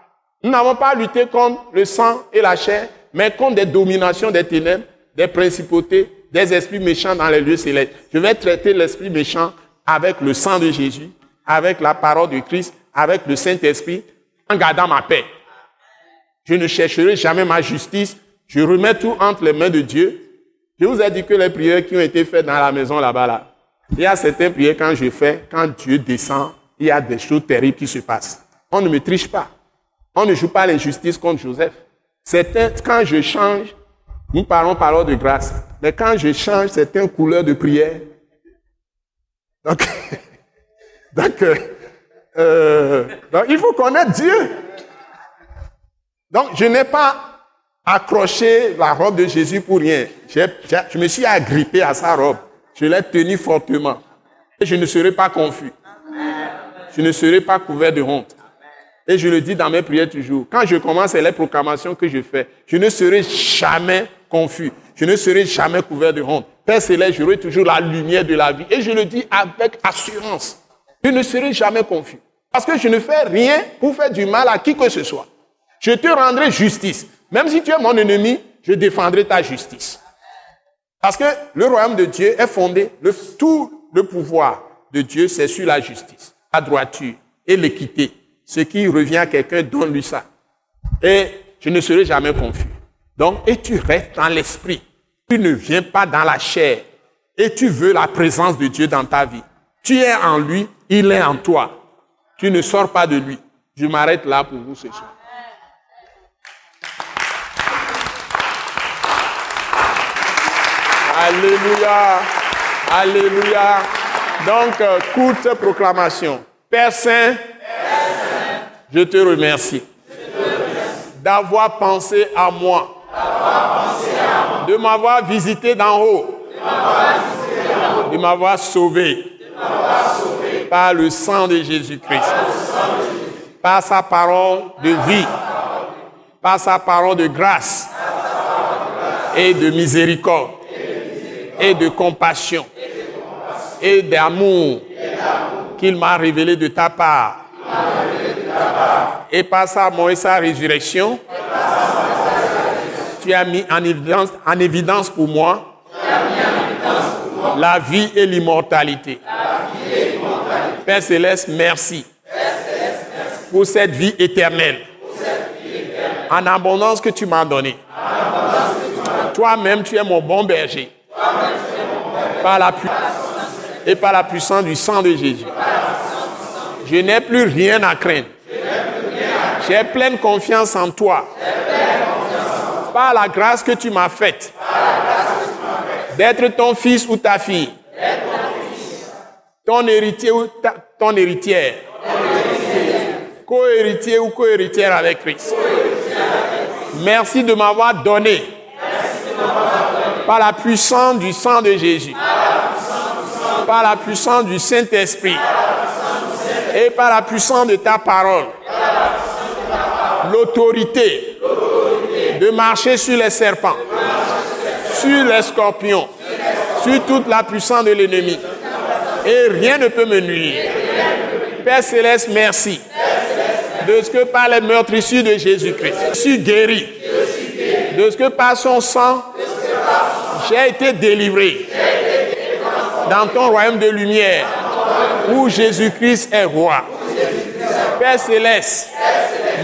Nous n'avons pas lutté contre le sang et la chair, mais contre des dominations des ténèbres, des principautés, des esprits méchants dans les lieux célestes. Je vais traiter l'esprit méchant avec le sang de Jésus, avec la parole de Christ, avec le Saint-Esprit, en gardant ma paix. Je ne chercherai jamais ma justice. Je remets tout entre les mains de Dieu. Je vous ai dit que les prières qui ont été faites dans la maison là-bas, là, il y a certaines prières quand je fais, quand Dieu descend, il y a des choses terribles qui se passent. On ne me triche pas. On ne joue pas l'injustice contre Joseph. Certains, quand je change, nous parlons parole de grâce. Mais quand je change certaines couleurs de prière, (laughs) euh, euh, donc, il faut connaître Dieu. Donc, je n'ai pas accroché la robe de Jésus pour rien. je me suis agrippé à sa robe. Je l'ai tenu fortement. Et je ne serai pas confus. Je ne serai pas couvert de honte. Et je le dis dans mes prières toujours. Quand je commence les proclamations que je fais, je ne serai jamais confus. Je ne serai jamais couvert de honte. Père Céleste, j'aurai toujours la lumière de la vie. Et je le dis avec assurance. Je ne serai jamais confus. Parce que je ne fais rien pour faire du mal à qui que ce soit. Je te rendrai justice. Même si tu es mon ennemi, je défendrai ta justice. Parce que le royaume de Dieu est fondé, tout le pouvoir de Dieu, c'est sur la justice, la droiture et l'équité. Ce qui revient à quelqu'un, donne-lui ça. Et je ne serai jamais confus. Donc, et tu restes dans l'esprit. Tu ne viens pas dans la chair. Et tu veux la présence de Dieu dans ta vie. Tu es en lui, il est en toi. Tu ne sors pas de lui. Je m'arrête là pour vous ce soir. Alléluia. Alléluia. Donc, euh, courte proclamation. Père Saint, je te remercie d'avoir pensé à moi de m'avoir visité d'en haut, de m'avoir sauvé, par le sang de Jésus-Christ, par sa parole de vie, par sa parole de grâce. Et de miséricorde. Et de compassion. Et d'amour. Qu'il m'a révélé de ta part. Et par sa mort et sa résurrection, tu as mis en évidence, en évidence pour moi la vie et l'immortalité. Père Céleste, merci. Pour cette vie éternelle. En abondance que tu m'as donnée. Toi-même, tu es mon bon berger. Par la et par la puissance du sang de Jésus. Je n'ai plus rien à craindre. J'ai pleine confiance en toi. Par la grâce que tu m'as faite, d'être ton fils ou ta fille, ton héritier ou ton héritière, co-héritier ou co-héritière avec Christ. Merci de m'avoir donné par la puissance du sang de Jésus, par la puissance du Saint-Esprit et par la puissance de ta parole, l'autorité de marcher sur les serpents, sur les scorpions, sur toute la puissance de l'ennemi. Et rien ne peut me nuire. Père Céleste, merci de ce que par les meurtrissures de Jésus-Christ, je suis guéri. De ce que par son sang, j'ai été délivré dans ton royaume de lumière où Jésus-Christ est roi. Père Céleste,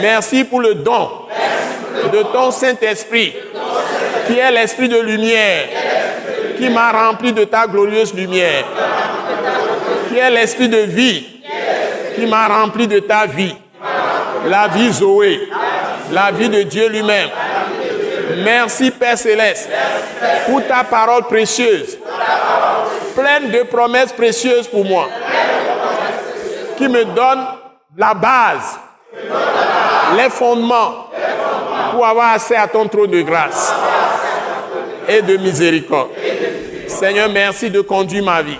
merci pour le don de ton Saint-Esprit, qui est l'Esprit de lumière, qui m'a rempli de ta glorieuse lumière, qui est l'Esprit de vie, qui m'a rempli de ta vie, la vie Zoé, la vie de Dieu lui-même. Merci Père Céleste pour ta parole précieuse, pleine de promesses précieuses pour moi, qui me donne la base, les fondements pour avoir accès à ton trône de grâce et de miséricorde. Seigneur, merci de conduire ma vie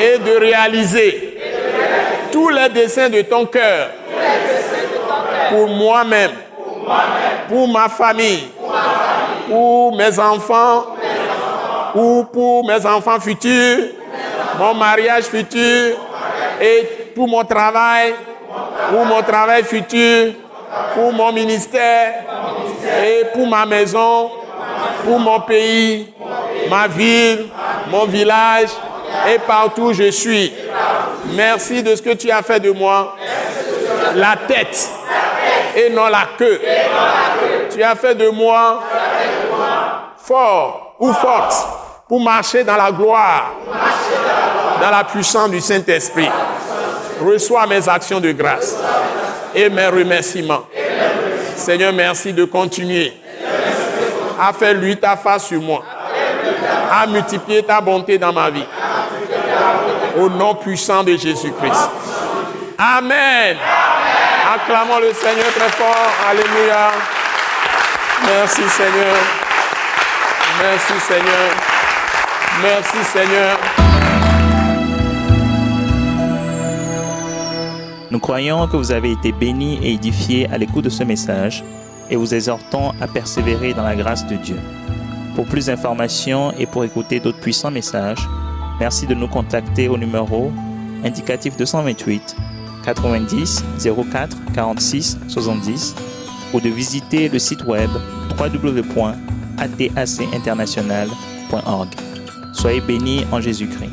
et de réaliser tous les desseins de ton cœur pour moi-même, pour ma famille, pour mes enfants ou pour mes enfants futurs, mon mariage futur et pour mon travail, pour mon travail futur, pour mon ministère et pour ma maison, pour mon pays, ma ville, mon village et partout où je suis. Merci de ce que tu as fait de moi. La tête et non la queue. Tu as fait de moi fort ou forte pour marcher dans la gloire, dans la puissance du Saint-Esprit. Reçois mes actions de grâce et mes remerciements. Seigneur, merci de continuer à faire lui ta face sur moi, à multiplier ta bonté dans ma vie. Au nom puissant de Jésus-Christ. Amen. Acclamons le Seigneur très fort. Alléluia. Merci Seigneur. Merci Seigneur. Merci Seigneur. Nous croyons que vous avez été bénis et édifiés à l'écoute de ce message et vous exhortons à persévérer dans la grâce de Dieu. Pour plus d'informations et pour écouter d'autres puissants messages, merci de nous contacter au numéro indicatif 228 90 04 46 70 ou de visiter le site web www.atacinternational.org. Soyez bénis en Jésus-Christ.